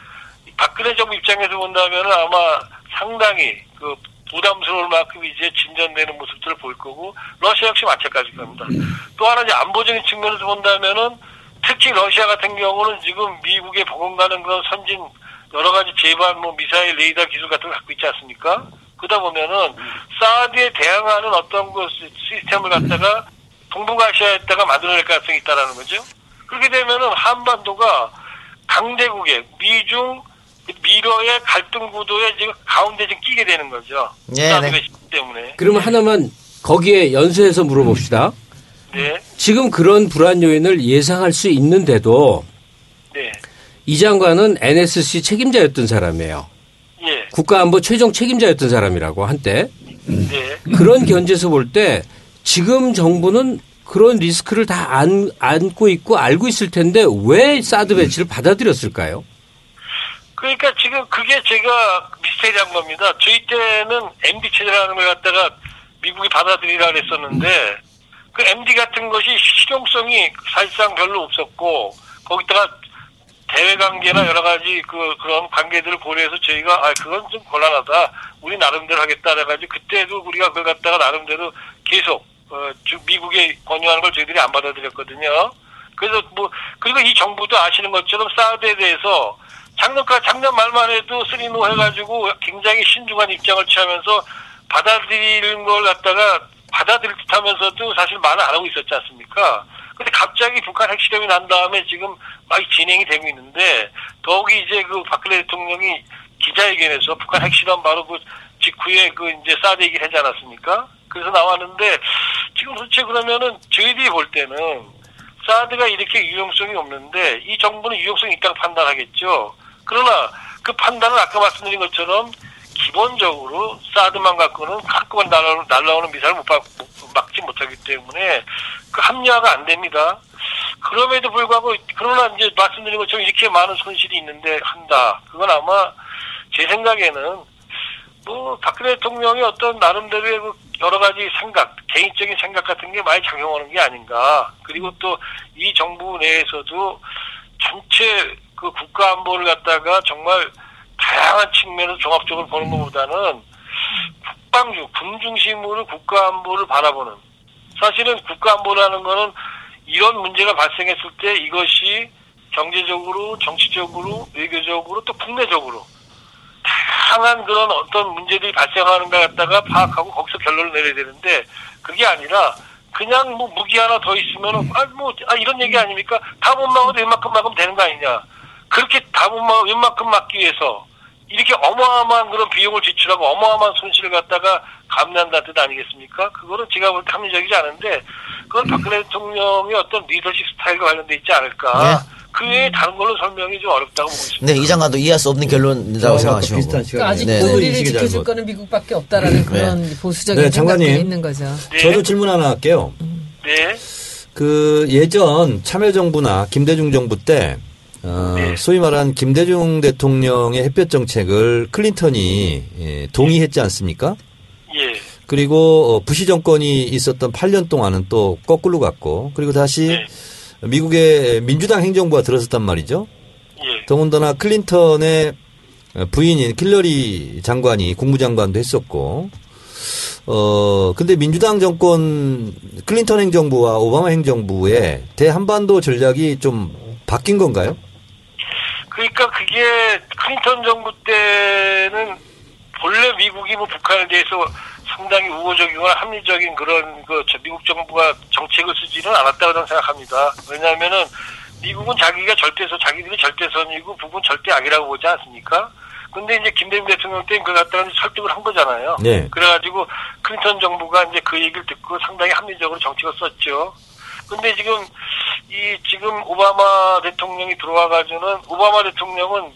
박근혜 정부 입장에서 본다면 아마 상당히 그 부담스러울 만큼 이제 진전되는 모습들을 볼 거고 러시아 역시 마찬가지일 겁니다. 또 하나 이제 안보적인 측면에서 본다면은 특히 러시아 같은 경우는 지금 미국에 버금가는 그런 선진 여러 가지 제반 뭐 미사일 레이더 기술 같은 걸 갖고 있지 않습니까? 그러다 보면은 사드에 대항하는 어떤 그 시- 시스템을 갖다가 동북아시아에다가 만들어낼 가능성이 있다라는 거죠. 그렇게 되면은 한반도가 강대국의 미중 미러의 갈등 구도에 지금 가운데 지금 끼게 되는 거죠. 네, 사드 네. 배치 때문에. 그러면 하나만 거기에 연수해서 물어봅시다. 네, 지금 그런 불안 요인을 예상할 수 있는데도 네, 이 장관은 NSC 책임자였던 사람이에요. 예, 국가안보 최종 책임자였던 사람이라고 한때 네. 그런 견제에서 볼 때 지금 정부는 그런 리스크를 다 안, 안고 있고 알고 있을 텐데 왜 사드 배치를 받아들였을까요? 그러니까 지금 그게 제가 미스테리한 겁니다. 저희 때는 MD 체제라는 걸 갖다가 미국이 받아들이라 그랬었는데 그 MD 같은 것이 실용성이 사실상 별로 없었고 거기다가 대외 관계나 여러 가지 그 그런 관계들을 고려해서 저희가 아 그건 좀 곤란하다. 우리 나름대로 하겠다 그래가지고 그때도 우리가 그걸 갖다가 나름대로 계속 어, 주- 미국에 권유하는 걸 저희들이 안 받아들였거든요. 그래서 뭐 그리고 이 정부도 아시는 것처럼 사드에 대해서 작년까 작년 말만 해도 쓰리노 해가지고 굉장히 신중한 입장을 취하면서 받아들이는 걸 갖다가 받아들일 듯하면서도 사실 말을 안 하고 있었지 않습니까? 근데 갑자기 북한 핵실험이 난 다음에 지금 막 진행이 되고 있는데 더욱이 이제 그 박근혜 대통령이 기자회견에서 북한 핵실험 바로 그 직후에 그 이제 사드 얘기를 하지 않았습니까? 그래서 나왔는데 지금 도대체 그러면은 저희들이 볼 때는 사드가 이렇게 유용성이 없는데 이 정부는 유용성이 있다고 판단하겠죠. 그러나 그 판단은 아까 말씀드린 것처럼 기본적으로 사드만 갖고는 가끔은 날아오는, 날아오는 미사를 못 막, 못- 막지 못하기 때문에 그 합리화가 안 됩니다. 그럼에도 불구하고 그러나 이제 말씀드린 것처럼 이렇게 많은 손실이 있는데 한다. 그건 아마 제 생각에는 뭐 박근혜 대통령이 어떤 나름대로의 그 여러 가지 생각, 개인적인 생각 같은 게 많이 작용하는 게 아닌가. 그리고 또 이 정부 내에서도 전체 그 국가 안보를 갖다가 정말 다양한 측면에서 종합적으로 보는 것보다는 국방주, 군 중심으로 국가 안보를 바라보는. 사실은 국가 안보라는 거는 이런 문제가 발생했을 때 이것이 경제적으로, 정치적으로, 외교적으로 또 국내적으로 다양한 그런 어떤 문제들이 발생하는가 갖다가 파악하고 거기서 결론을 내려야 되는데 그게 아니라 그냥 뭐 무기 하나 더 있으면은 아뭐 아, 이런 얘기 아닙니까? 다 못 막아도 웬만큼 막으면 되는 거 아니냐? 그렇게 다 못 막아 웬만큼 막기 위해서 이렇게 어마어마한 그런 비용을 지출하고 어마어마한 손실을 갖다가 감내한다는 뜻 아니겠습니까? 그거는 제가 볼 때 합리적이지 않은데 그건 박근혜 대통령의 어떤 리더십 스타일과 관련돼 있지 않을까? 그 외에 다른 걸로 설명이 좀 어렵다고 보고 있습니다. 네, 이 장관도 이해할 수 없는 결론이라고 생각하시고. 비슷한 그러니까 시간에 아직도 네, 네. 우리를 잘 지켜줄 못- 거는 미국밖에 없다라는 그런 보수적인 네, 장관님. 있는 거죠. 네. 저도 질문 하나 할게요. 네. 그 예전 참여정부나 김대중 정부 때 어, 네. 소위 말한 김대중 대통령의 햇볕 정책을 클린턴이 예, 동의했지 않습니까? 예. 그리고 어, 부시 정권이 있었던 8년 동안은 또 거꾸로 갔고 그리고 다시 네. 미국의 민주당 행정부가 들어섰단 말이죠. 예. 더군다나 클린턴의 부인인 킬러리 장관이 국무장관도 했었고, 어, 근데 민주당 정권 클린턴 행정부와 오바마 행정부의 대한반도 전략이 좀 바뀐 건가요? 그러니까 그게 클린턴 정부 때는 본래 미국이 뭐 북한에 대해서 상당히 우호적이거나 합리적인 그런 그저 미국 정부가 정책을 쓰지는 않았다고 저는 생각합니다. 왜냐하면은 미국은 자기가 절대선 자기들이 절대선이고 북은 절대 악이라고 보지 않습니까? 근데 이제 김대중 대통령 때 그걸 갖다가 설득을 한 거잖아요. 네. 그래가지고 클린턴 정부가 이제 그 얘기를 듣고 상당히 합리적으로 정책을 썼죠. 근데 지금 이 지금 오바마 대통령이 들어와가지고는 오바마 대통령은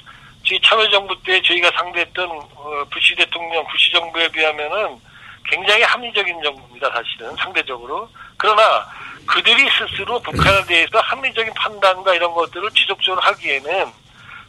저희 참여정부 때 저희가 상대했던 어, 부시 대통령, 부시 정부에 비하면은 굉장히 합리적인 정부입니다, 사실은 상대적으로. 그러나 그들이 스스로 북한에 대해서 합리적인 판단과 이런 것들을 지속적으로 하기에는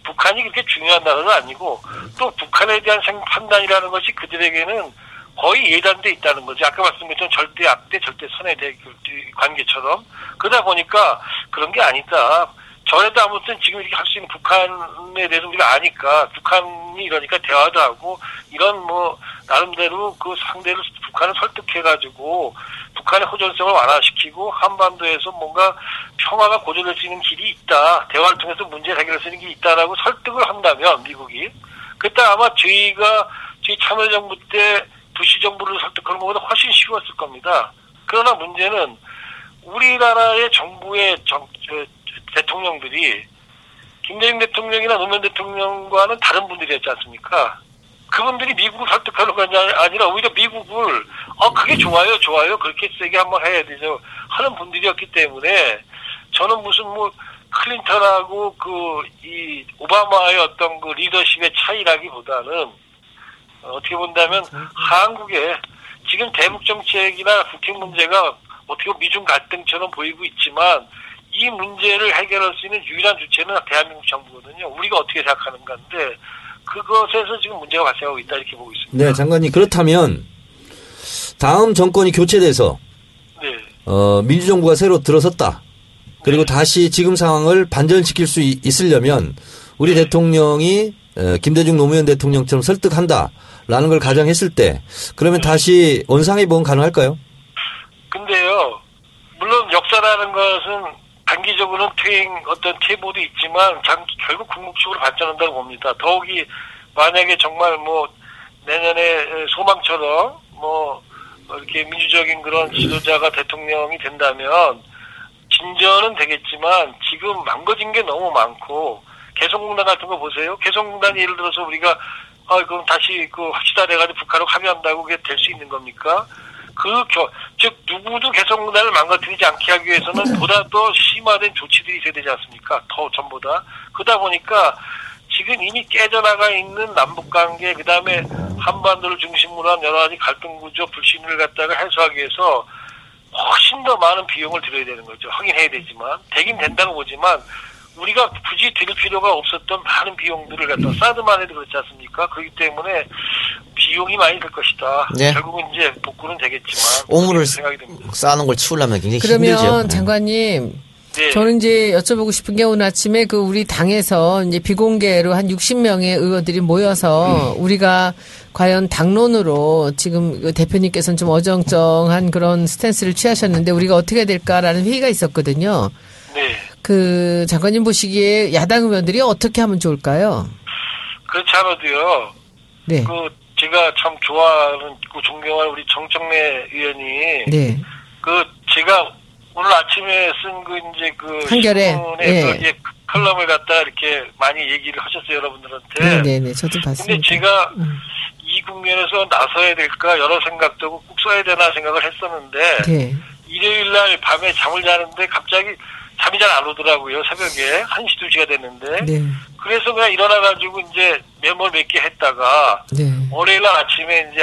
북한이 그렇게 중요한 나라는 아니고 또 북한에 대한 생- 판단이라는 것이 그들에게는 거의 예단돼 있다는 거죠. 아까 말씀드렸던 절대 악대, 절대 선의 대- 그 관계처럼 그러다 보니까 그런 게 아니다. 전에도 아무튼 지금 이렇게 할 수 있는 북한에 대해서 우리가 아니까 북한이 이러니까 대화도 하고 이런 뭐 나름대로 그 상대를 북한을 설득해가지고 북한의 호전성을 완화시키고 한반도에서 뭔가 평화가 고조될 수 있는 길이 있다. 대화를 통해서 문제를 해결할 수 있는 길이 있다라고 설득을 한다면 미국이 그때 아마 저희가 저희 참여정부 때 부시 정부를 설득하는 것보다 훨씬 쉬웠을 겁니다. 그러나 문제는 우리나라의 정부의 정, 저, 대통령들이 김대중 대통령이나 노무현 대통령과는 다른 분들이었지 않습니까? 그분들이 미국을 설득하는 게 아니라 오히려 미국을 어 그게 좋아요 좋아요. 그렇게 세게 한번 해야 되죠. 하는 분들이었기 때문에 저는 무슨 뭐 클린턴하고 그 이 오바마의 어떤 그 리더십의 차이라기보다는 어, 어떻게 본다면 한국의 지금 대북 정책이나 북핵 문제가 어떻게 보면 미중 갈등처럼 보이고 있지만 이 문제를 해결할 수 있는 유일한 주체는 대한민국 정부거든요. 우리가 어떻게 생각하는가인데 그것에서 지금 문제가 발생하고 있다 이렇게 보고 있습니다. 네, 장관님 그렇다면 다음 정권이 교체돼서 네. 어, 민주정부가 새로 들어섰다. 그리고 다시 지금 상황을 반전시킬 수 이- 있으려면 우리 대통령이 어, 김대중 노무현 대통령처럼 설득한다라는 걸 가정했을 때 그러면 다시 원상회복은 가능할까요? 근데요, 물론 역사라는 것은 단기적으로는 퇴행 어떤 퇴보도 있지만 장, 결국 궁극적으로 발전한다고 봅니다. 더욱이 만약에 정말 뭐 내년에 소망처럼 뭐 이렇게 민주적인 그런 지도자가 대통령이 된다면 진전은 되겠지만 지금 망가진 게 너무 많고 개성공단 같은 거 보세요. 개성공단 예를 들어서 우리가 아 그럼 다시 그 합시다 돼가지고 북한하고 합의한다고 그게 될 수 있는 겁니까? 그, 겨, 즉, 누구도 개성공단을 망가뜨리지 않게 하기 위해서는 보다 더 심화된 조치들이 있어야 되지 않습니까? 더, 전보다. 그러다 보니까 지금 이미 깨져나가 있는 남북관계, 그 다음에 한반도를 중심으로 한 여러 가지 갈등 구조, 불신을 갖다가 해소하기 위해서 훨씬 더 많은 비용을 들여야 되는 거죠. 하긴 해야 되지만. 되긴 된다고 보지만, 우리가 굳이 들일 필요가 없었던 많은 비용들을 갖다 사드만 해도 그렇지 않습니까? 그렇기 때문에 비용이 많이 들 것이다. 네. 결국은 이제 복구는 되겠지만 오물을 생각이 듭니다. 쌓는 걸 치우려면 굉장히 그러면 힘들죠. 장관님 네. 저는 이제 여쭤보고 싶은 게 오늘 아침에 그 우리 당에서 이제 비공개로 한 60명의 의원들이 모여서 우리가 과연 당론으로 지금 그 대표님께서는 좀 어정쩡한 그런 스탠스를 취하셨는데 우리가 어떻게 해야 될까라는 회의가 있었거든요. 네. 그 장관님 보시기에 야당 의원들이 어떻게 하면 좋을까요? 그렇지 않아도요. 네. 그 제가 참 좋아하는 그 존경하는 우리 정청래 의원이 네. 그 제가 오늘 아침에 쓴 그 이제 그 신문에 예. 그 예, 컬럼을 갖다 이렇게 많이 얘기를 하셨어요 여러분들한테. 네, 네, 네. 저도 근데 봤습니다. 제가 음. 이 국면에서 나서야 될까 여러 생각도 하고 꼭 써야 되나 생각을 했었는데 네. 일요일 날 밤에 잠을 자는데 갑자기 잠이 잘 안 오더라고요 새벽에 1시 2시가 됐는데 네. 그래서 그냥 일어나가지고 이제 메모를 몇 개 했다가 네. 월요일 날 아침에 이제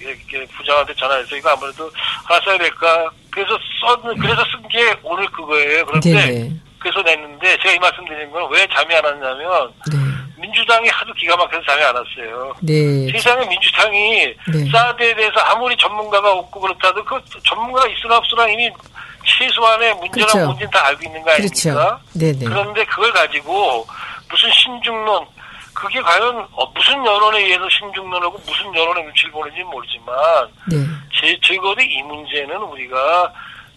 이렇게 부장한테 전화해서 이거 아무래도 하나 써야 될까 그래서 썼 그래서 쓴 게 오늘 그거예요 그런데 네. 네. 그래서 냈는데 제가 이 말씀 드린 건 왜 잠이 안 왔냐면 네. 민주당이 하도 기가 막혀서 잠이 안 왔어요. 네. 세상에 민주당이 네. 사드에 대해서 아무리 전문가가 없고 그렇다도 그 전문가가 있으나 없으나 이미 최소한의 문제나 그렇죠. 문제는 다 알고 있는 거 아닙니까? 그렇죠. 네네. 그런데 그걸 가지고 무슨 신중론 그게 과연 어, 무슨 여론에 의해서 신중론하고 무슨 여론의 눈치를 보는지는 모르지만 네. 제 적어도 이 문제는 우리가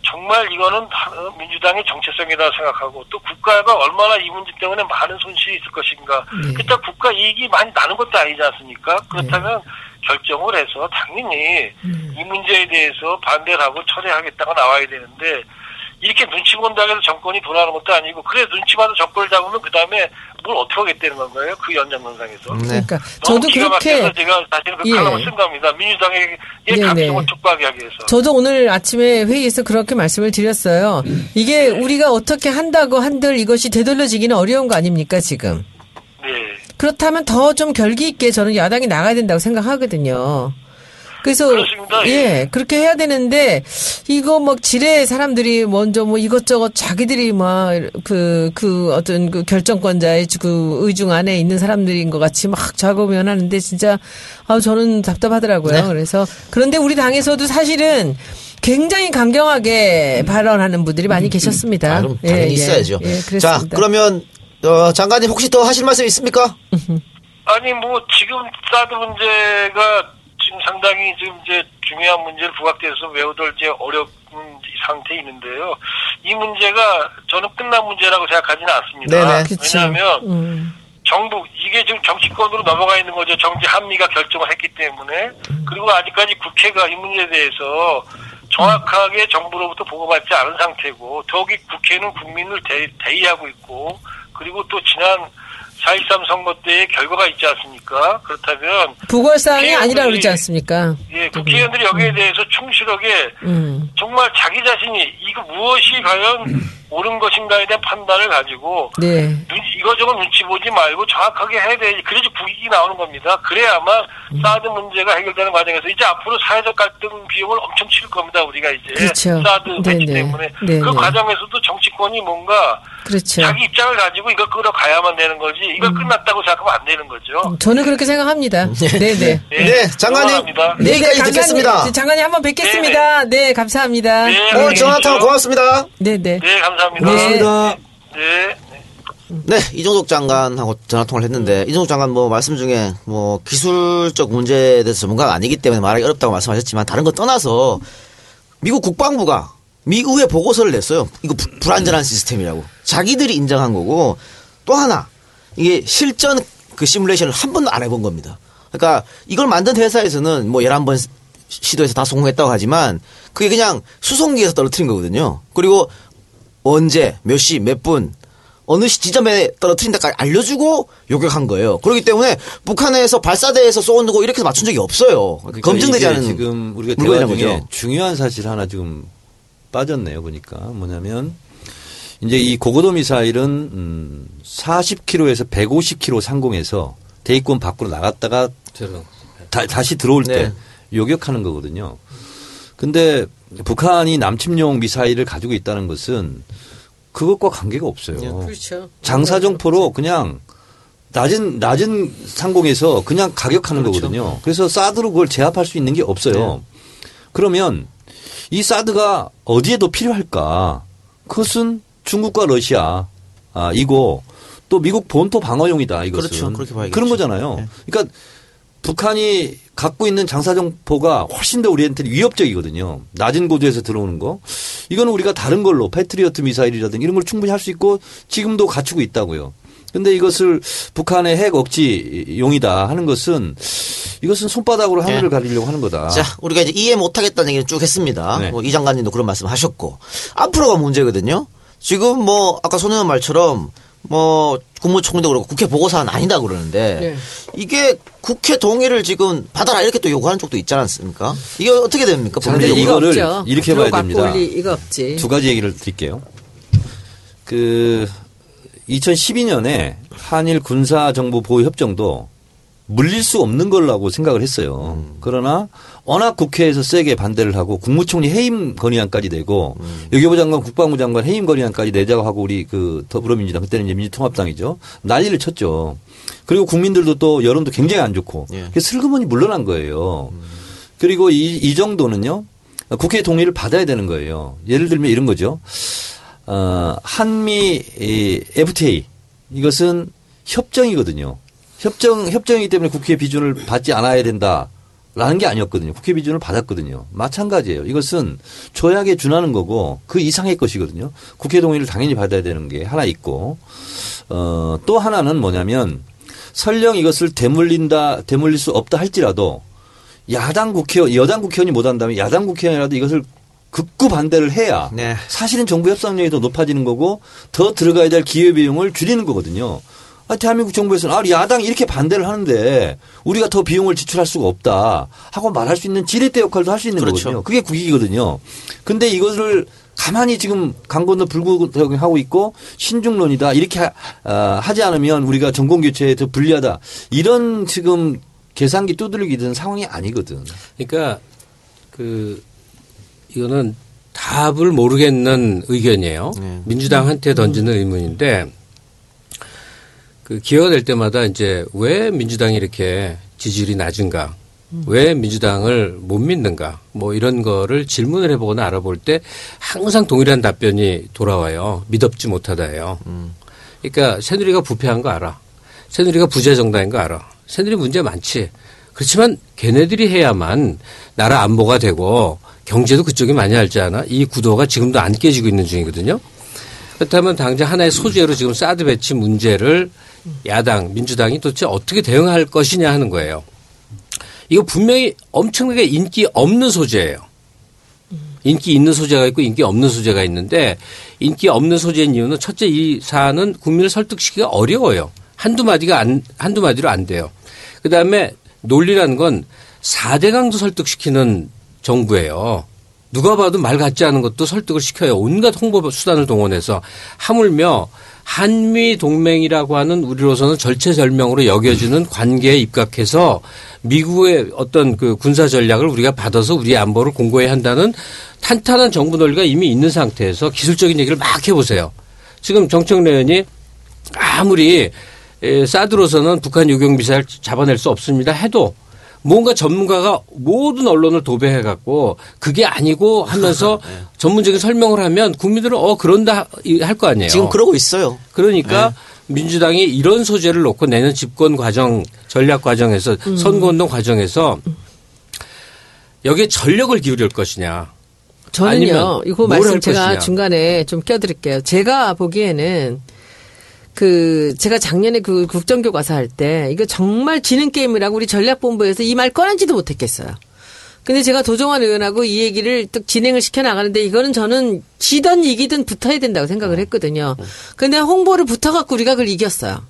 정말 이거는 다- 민주당의 정체성이라 생각하고 또 국가가 얼마나 이 문제 때문에 많은 손실이 있을 것인가. 네. 그때 국가 이익이 많이 나는 것도 아니지 않습니까? 그렇다면 결정을 해서 당연히 음. 이 문제에 대해서 반대를 하고 철회하겠다가 나와야 되는데 이렇게 눈치 본다고 해서 정권이 돌아가는 것도 아니고 그래 눈치 봐서 정권을 잡으면 그 다음에 뭘 어떻게 하겠다는 건가요? 그 연장선상에서. 네. 그러니까 저도 그렇게 제가 사실은 그 예. 칼럼을 쓴 겁니다. 민주당에게 네네. 감성을 촉구하기 위해서. 저도 오늘 아침에 회의에서 그렇게 말씀을 드렸어요. 이게 우리가 어떻게 한다고 한들 이것이 되돌려지기는 어려운 거 아닙니까 지금? 네. 그렇다면 더 좀 결기 있게 저는 야당이 나가야 된다고 생각하거든요. 그래서 그렇습니다. 예 그렇게 해야 되는데 이거 뭐 지뢰 사람들이 먼저 뭐 이것저것 자기들이 막그그 어떤 그 결정권자의 그 의중 안에 있는 사람들인 것 같이 막 작업을 하는데 진짜 아 저는 답답하더라고요. 네. 그래서 그런데 우리 당에서도 사실은 굉장히 강경하게 발언하는 분들이 많이 계셨습니다. 아, 그럼 당연히 예, 예. 있어야죠. 예, 그렇습니다. 자, 그러면 어, 장관님 혹시 더 하실 말씀 있습니까? 아니 뭐 지금 사드 문제가 지금 상당히 지금 이제 중요한 문제를 부각돼서 매우들 이제 어려운 상태에 있는데요. 이 문제가 저는 끝난 문제라고 생각하지는 않습니다. 네네. 그쵸. 왜냐하면 음. 정부 이게 지금 정치권으로 넘어가 있는 거죠. 정치 한미가 결정을 했기 때문에 그리고 아직까지 국회가 이 문제에 대해서 정확하게 정부로부터 보고받지 않은 상태고 더욱이 국회는 국민을 대, 대의하고 있고 그리고 또 지난 4.13 선거 때의 결과가 있지 않습니까? 그렇다면 부걸사항이 아니라 그러지 않습니까? 예, 국회의원들이 여기에 대해서 충실하게 음. 정말 자기 자신이 이거 무엇이 과연 옳은 것인가에 대한 판단을 가지고 네. 눈, 이거저거 눈치 보지 말고 정확하게 해야 돼야지. 그래야지 국익이 나오는 겁니다. 그래야만 음. 사드 문제가 해결되는 과정에서 이제 앞으로 사회적 갈등 비용을 엄청 치를 겁니다. 우리가 이제 그렇죠. 사드 배치 네네. 때문에 네네. 그 과정에서도 정치권이 뭔가 그렇죠. 자기 입장을 가지고 이걸 끌어가야만 되는 거지 음. 이걸 끝났다고 생각하면 안 되는 거죠. 저는 그렇게 생각합니다. 네네. 네, 장관님. 응원합니다. 네. 여기까지 장관님, 듣겠습니다. 장관님 한번 뵙겠습니다. 네, 감사합니다. 네, 오늘 안녕히 전화 통화 계십시오. 고맙습니다. 네네. 네, 감사합니다. 고맙습니다. 네. 네, 이종석 장관하고 전화 통화를 했는데 이종석 장관 뭐 말씀 중에 뭐 기술적 문제에 대해서 전문가가 아니기 때문에 말하기 어렵다고 말씀하셨지만 다른 거 떠나서 미국 국방부가 미의회 보고서를 냈어요. 이거 부- 불안전한 시스템이라고. 자기들이 인정한 거고 또 하나 이게 실전 그 시뮬레이션을 한 번도 안 해본 겁니다. 그러니까 이걸 만든 회사에서는 뭐 11번 시도해서 다 성공했다고 하지만 그게 그냥 수송기에서 떨어뜨린 거거든요. 그리고 언제, 몇 시, 몇 분, 어느 시 지점에 떨어뜨린다까지 알려주고 요격한 거예요. 그렇기 때문에 북한에서 발사대에서 쏘는 거 이렇게 맞춘 적이 없어요. 그러니까 검증되지 않은 지금 우리가 대화 중에 거죠. 중요한 사실 하나 지금 빠졌네요. 보니까 뭐냐면 이제 이 고고도 미사일은 음 40km에서 150km 상공에서 대기권 밖으로 나갔다가. 다, 시 들어올 때 네. 요격하는 거거든요. 근데 북한이 남침용 미사일을 가지고 있다는 것은 그것과 관계가 없어요. 그렇죠. 장사정포로 그냥 낮은 낮은 상공에서 그냥 가격하는 그렇죠. 거거든요. 그래서 사드로 그걸 제압할 수 있는 게 없어요. 네. 그러면 이 사드가 어디에 더 필요할까? 그것은 중국과 러시아 아 이거 또 미국 본토 방어용이다 이것은 그렇죠. 그렇게 봐야겠죠. 그런 거잖아요. 네. 그러니까 북한이 갖고 있는 장사정포가 훨씬 더 우리한테 위협적이거든요. 낮은 고도에서 들어오는 거. 이거는 우리가 다른 걸로 패트리어트 미사일이라든지 이런 걸 충분히 할 수 있고 지금도 갖추고 있다고요. 근데 이것을 북한의 핵 억지용이다 하는 것은 이것은 손바닥으로 하늘을 네. 가리려고 하는 거다. 자, 우리가 이제 이해 못하겠다는 얘기를 쭉 했습니다. 네. 뭐이 장관님도 그런 말씀 하셨고. 앞으로가 문제거든요. 지금 뭐, 아까 손혜원 말처럼 뭐, 국무총리도 그렇고 국회 보고서는 아니다 그러는데 네. 이게 국회 동의를 지금 받아라 이렇게 또 요구하는 쪽도 있지 않습니까? 이게 어떻게 됩니까? 법률적으로? 이거를 없죠. 이렇게 봐야 됩니다. 두 가지 얘기를 드릴게요. 그 2012년에 한일 군사 정보 보호 협정도 물릴 수 없는 걸라고 생각을 했어요. 그러나 워낙 국회에서 세게 반대를 하고 국무총리 해임 건의안까지 내고 외교부 장관 국방부 장관 해임 건의안까지 내자고 하고 우리 그 더불어민주당 그때는 이제 민주통합당이죠. 난리를 쳤죠. 그리고 국민들도 또 여론도 굉장히 안 좋고 예. 슬그머니 물러난 거예요. 그리고 이, 이 정도는요. 국회 동의를 받아야 되는 거예요. 예를 들면 이런 거죠. 어, 한미 이 FTA 이것은 협정이거든요. 협정 협정이기 때문에 국회 비준을 받지 않아야 된다라는 게 아니었거든요. 국회 비준을 받았거든요. 마찬가지예요. 이것은 조약에 준하는 거고 그 이상의 것이거든요. 국회 동의를 당연히 받아야 되는 게 하나 있고 어, 또 하나는 뭐냐면 설령 이것을 되물린다 되물릴 수 없다 할지라도 야당 국회의원 여당 국회의원이 못 한다면 야당 국회의원이라도 이것을 극구 반대를 해야 네. 사실은 정부 협상력이 더 높아지는 거고 더 들어가야 될 기회 비용을 줄이는 거거든요. 아, 대한민국 정부에서는 아, 야당이 이렇게 반대를 하는데 우리가 더 비용을 지출할 수가 없다 하고 말할 수 있는 지렛대 역할도 할 수 있는 그렇죠. 거거든요. 그게 국익이거든요. 근데 이것을 가만히 지금 강 건너 불구하고 있고 신중론이다 이렇게 하, 아, 하지 않으면 우리가 정권 교체에 더 불리하다 이런 지금 계산기 두드리기 든 상황이 아니거든. 그러니까 그 이거는 답을 모르겠는 의견이에요. 네. 민주당한테 던지는 의문인데 그 기회가 될 때마다 이제 왜 민주당이 이렇게 지지율이 낮은가? 왜 민주당을 못 믿는가? 뭐 이런 거를 질문을 해보거나 알아볼 때 항상 동일한 답변이 돌아와요. 믿업지 못하다예요. 그러니까 새누리가 부패한 거 알아. 새누리가 부재 정당인 거 알아. 새누리 문제 많지. 그렇지만 걔네들이 해야만 나라 안보가 되고 경제도 그쪽이 많이 알지 않아? 이 구도가 지금도 안 깨지고 있는 중이거든요. 그렇다면 당장 하나의 소재로 지금 사드 배치 문제를 야당, 민주당이 도대체 어떻게 대응할 것이냐 하는 거예요. 이거 분명히 엄청나게 인기 없는 소재예요. 인기 있는 소재가 있고 인기 없는 소재가 있는데 인기 없는 소재인 이유는 첫째 이 사안은 국민을 설득시키기가 어려워요. 한두 마디가 안, 한두 마디로 안 돼요. 그 다음에 논리라는 건 4대강도 설득시키는 정부예요. 누가 봐도 말 같지 않은 것도 설득을 시켜요. 온갖 홍보 수단을 동원해서 하물며 한미 동맹이라고 하는 우리로서는 절체절명으로 여겨지는 관계에 입각해서 미국의 어떤 그 군사 전략을 우리가 받아서 우리 안보를 공고해야 한다는 탄탄한 정부 논리가 이미 있는 상태에서 기술적인 얘기를 막 해보세요. 지금 정청래 의원이 아무리 에, 사드로서는 북한 유경 미사일 잡아낼 수 없습니다 해도 뭔가 전문가가 모든 언론을 도배해 갖고 그게 아니고 하면서 네. 전문적인 설명을 하면 국민들은 어 그런다 할 거 아니에요. 지금 그러고 있어요. 그러니까 민주당이 이런 소재를 놓고 내년 집권 과정 전략 과정에서 선거운동 과정에서 여기에 전력을 기울일 것이냐. 저는요, 이거 뭘 말씀 할 제가 것이냐. 중간에 좀 껴드릴게요. 제가 보기에는 그, 제가 작년에 그 국정교과서 할 때, 이거 정말 지는 게임이라고 우리 전략본부에서 이 말 꺼내지도 못했겠어요. 근데 제가 도정환 의원하고 이 얘기를 또 진행을 시켜 나가는데 이거는 저는 지든 이기든 붙어야 된다고 생각을 했거든요. 근데 홍보를 붙어갖고 우리가 그걸 이겼어요.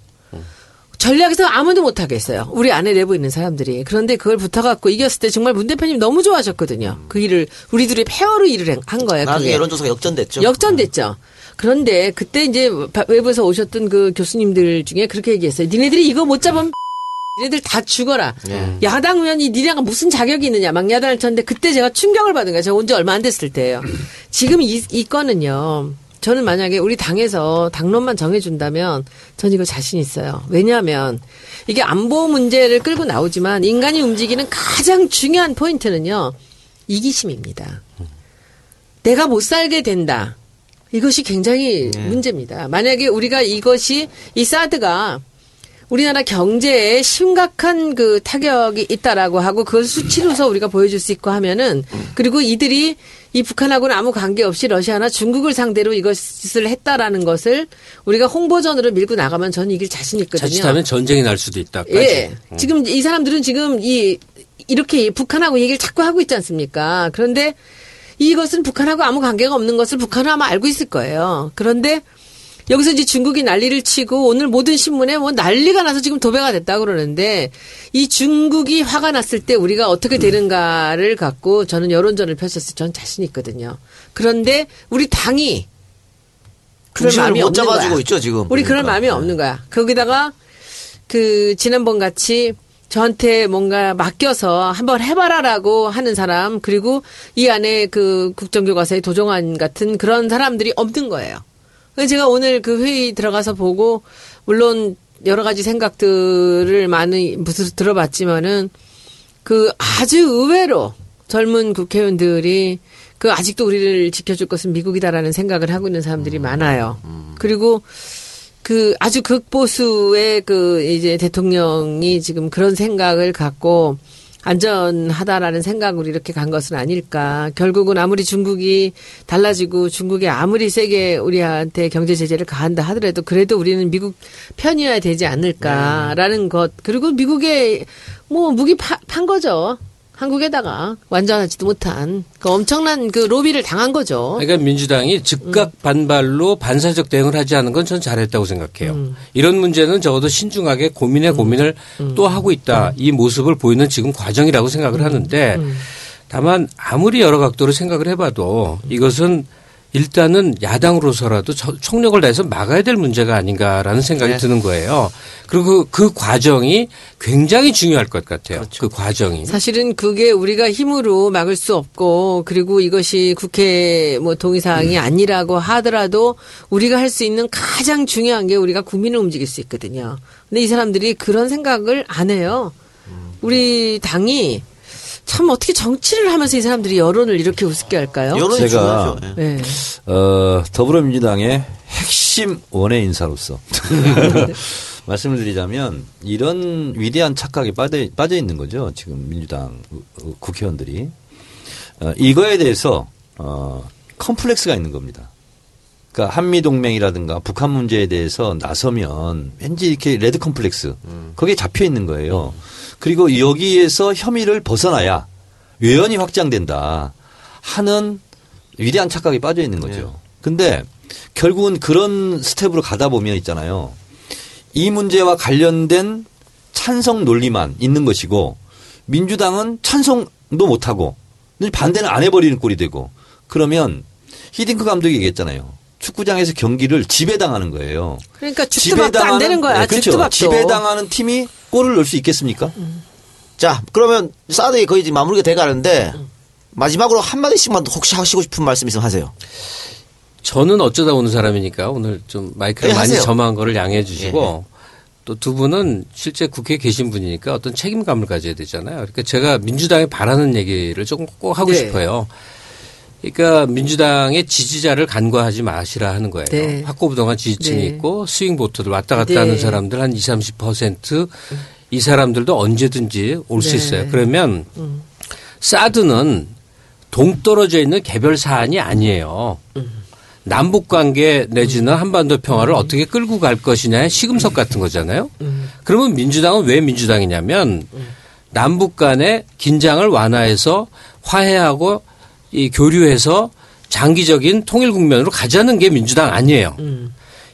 전략에서 아무도 못하겠어요. 우리 안에 내부 있는 사람들이. 그런데 그걸 붙어갖고 이겼을 때 정말 문 대표님 너무 좋아하셨거든요. 그 일을, 우리 둘이 페어로 일을 한- 한 거예요. 나중에. 여론조사가 역전됐죠. 역전됐죠. 그런데 그때 이제 외부에서 오셨던 그 교수님들 중에 그렇게 얘기했어요. 니네들이 이거 못 잡으면 니네들 다 죽어라. 네. 야당 의원이 니네가 무슨 자격이 있느냐 막 야단을 쳤는데 그때 제가 충격을 받은 거예요. 제가 온 지 얼마 안 됐을 때예요. 지금 이, 이 건은요. 저는 만약에 우리 당에서 당론만 정해준다면 전 이거 자신 있어요. 왜냐하면 이게 안보 문제를 끌고 나오지만 인간이 움직이는 가장 중요한 포인트는요. 이기심입니다. 내가 못 살게 된다. 이것이 굉장히 문제입니다. 만약에 우리가 이것이 이 사드가 우리나라 경제에 심각한 그 타격이 있다라고 하고 그걸 수치로서 우리가 보여줄 수 있고 하면은 그리고 이들이 이 북한하고는 아무 관계 없이 러시아나 중국을 상대로 이것을 했다라는 것을 우리가 홍보전으로 밀고 나가면 저는 이길 자신 있거든요. 자칫하면 전쟁이 날 수도 있다까지. 예. 지금 이 사람들은 지금 이 이렇게 북한하고 얘기를 자꾸 하고 있지 않습니까? 그런데 이것은 북한하고 아무 관계가 없는 것을 북한은 아마 알고 있을 거예요. 그런데 여기서 이제 중국이 난리를 치고 오늘 모든 신문에 뭐 난리가 나서 지금 도배가 됐다 그러는데 이 중국이 화가 났을 때 우리가 어떻게 되는가를 갖고 저는 여론전을 펼쳤을 때 저는 자신 있거든요. 그런데 우리 당이 그럴 중심을 마음이 못 없는 거야. 있죠. 우리 그럴 그러니까. 마음이 없는 거야. 거기다가 그 지난번 같이 저한테 뭔가 맡겨서 한번 해봐라라고 하는 사람 그리고 이 안에 그 국정교과서의 도정환 같은 그런 사람들이 없는 거예요. 그래서 제가 오늘 그 회의 들어가서 보고 물론 여러 가지 생각들을 많이 무슨 들어봤지만은 그 아주 의외로 젊은 국회의원들이 그 아직도 우리를 지켜줄 것은 미국이다라는 생각을 하고 있는 사람들이 많아요. 그리고 그 아주 극보수의 그 이제 대통령이 지금 그런 생각을 갖고 안전하다라는 생각으로 이렇게 간 것은 아닐까. 결국은 아무리 중국이 달라지고 중국이 아무리 세게 우리한테 경제 제재를 가한다 하더라도 그래도 우리는 미국 편이어야 되지 않을까라는 것. 그리고 미국에 뭐 무기 파, 판 거죠. 한국에다가 완전하지도 못한 그 엄청난 그 로비를 당한 거죠. 그러니까 민주당이 즉각 반발로 반사적 대응을 하지 않은 건 전 잘했다고 생각해요. 이런 문제는 적어도 신중하게 고민에 고민을 또 하고 있다. 이 모습을 보이는 지금 과정이라고 생각을 하는데 다만 아무리 여러 각도로 생각을 해봐도 이것은 일단은 야당으로서라도 저- 총력을 다해서 막아야 될 문제가 아닌가라는 생각이 네. 드는 거예요. 그리고 그, 그 과정이 굉장히 중요할 것 같아요. 그 과정이. 사실은 그게 우리가 힘으로 막을 수 없고 그리고 이것이 국회 뭐 동의 사항이 아니라고 하더라도 우리가 할 수 있는 가장 중요한 게 우리가 국민을 움직일 수 있거든요. 근데 이 사람들이 그런 생각을 안 해요. 우리 당이 참 어떻게 정치를 하면서 이 사람들이 여론을 이렇게 우습게 할까요? 여론이 제가- 중요하죠. 예. 네. 어, 더불어민주당의 핵심 원외 인사로서 말씀을 드리자면 이런 위대한 착각에 빠져, 빠져 있는 거죠. 지금 민주당 어, 국회의원들이. 어, 이거에 대해서 어, 컴플렉스가 있는 겁니다. 그러니까 한미 동맹이라든가 북한 문제에 대해서 나서면 왠지 이렇게 레드 컴플렉스 거기에 잡혀 있는 거예요. 그리고 여기에서 혐의를 벗어나야 외연이 확장된다 하는 위대한 착각에 빠져 있는 거죠. 근데 결국은 그런 스텝으로 가다 보면 있잖아요. 이 문제와 관련된 찬성 논리만 있는 것이고 민주당은 찬성도 못하고 반대는 안 해버리는 꼴이 되고 그러면 히딩크 감독이 얘기했잖아요. 축구장에서 경기를 지배당하는 거예요. 그러니까 죽도 밥도 안 되는 거야. 네, 그렇죠. 죽도 밥도. 지배당하는 팀이 골을 넣을 수 있겠습니까? 자, 그러면 사드에 거의 이제 마무리가 돼 가는데 마지막으로 한 마디씩만 혹시 하시고 싶은 말씀 있으면 하세요. 저는 어쩌다 오는 사람이니까 오늘 좀 마이크를 예, 많이 하세요. 점한 거를 양해해 주시고 예, 또두 분은 실제 국회에 계신 분이니까 어떤 책임감을 가져야 되잖아요. 그러니까 제가 민주당에 바라는 얘기를 조금 꼭 하고 네. 싶어요. 그러니까 민주당의 지지자를 간과하지 마시라 하는 거예요. 네. 확고부동한 지지층이 네. 있고 스윙 보트들 왔다 갔다 네. 하는 사람들 한 20, 30%이 사람들도 언제든지 올수 네. 있어요. 그러면 사드는 동떨어져 있는 개별 사안이 아니에요. 남북 관계 내지는 한반도 평화를 어떻게 끌고 갈 것이냐의 시금석 같은 거잖아요. 그러면 민주당은 왜 민주당이냐면 남북 간의 긴장을 완화해서 화해하고 이 교류해서 장기적인 통일 국면으로 가자는 게 민주당 아니에요.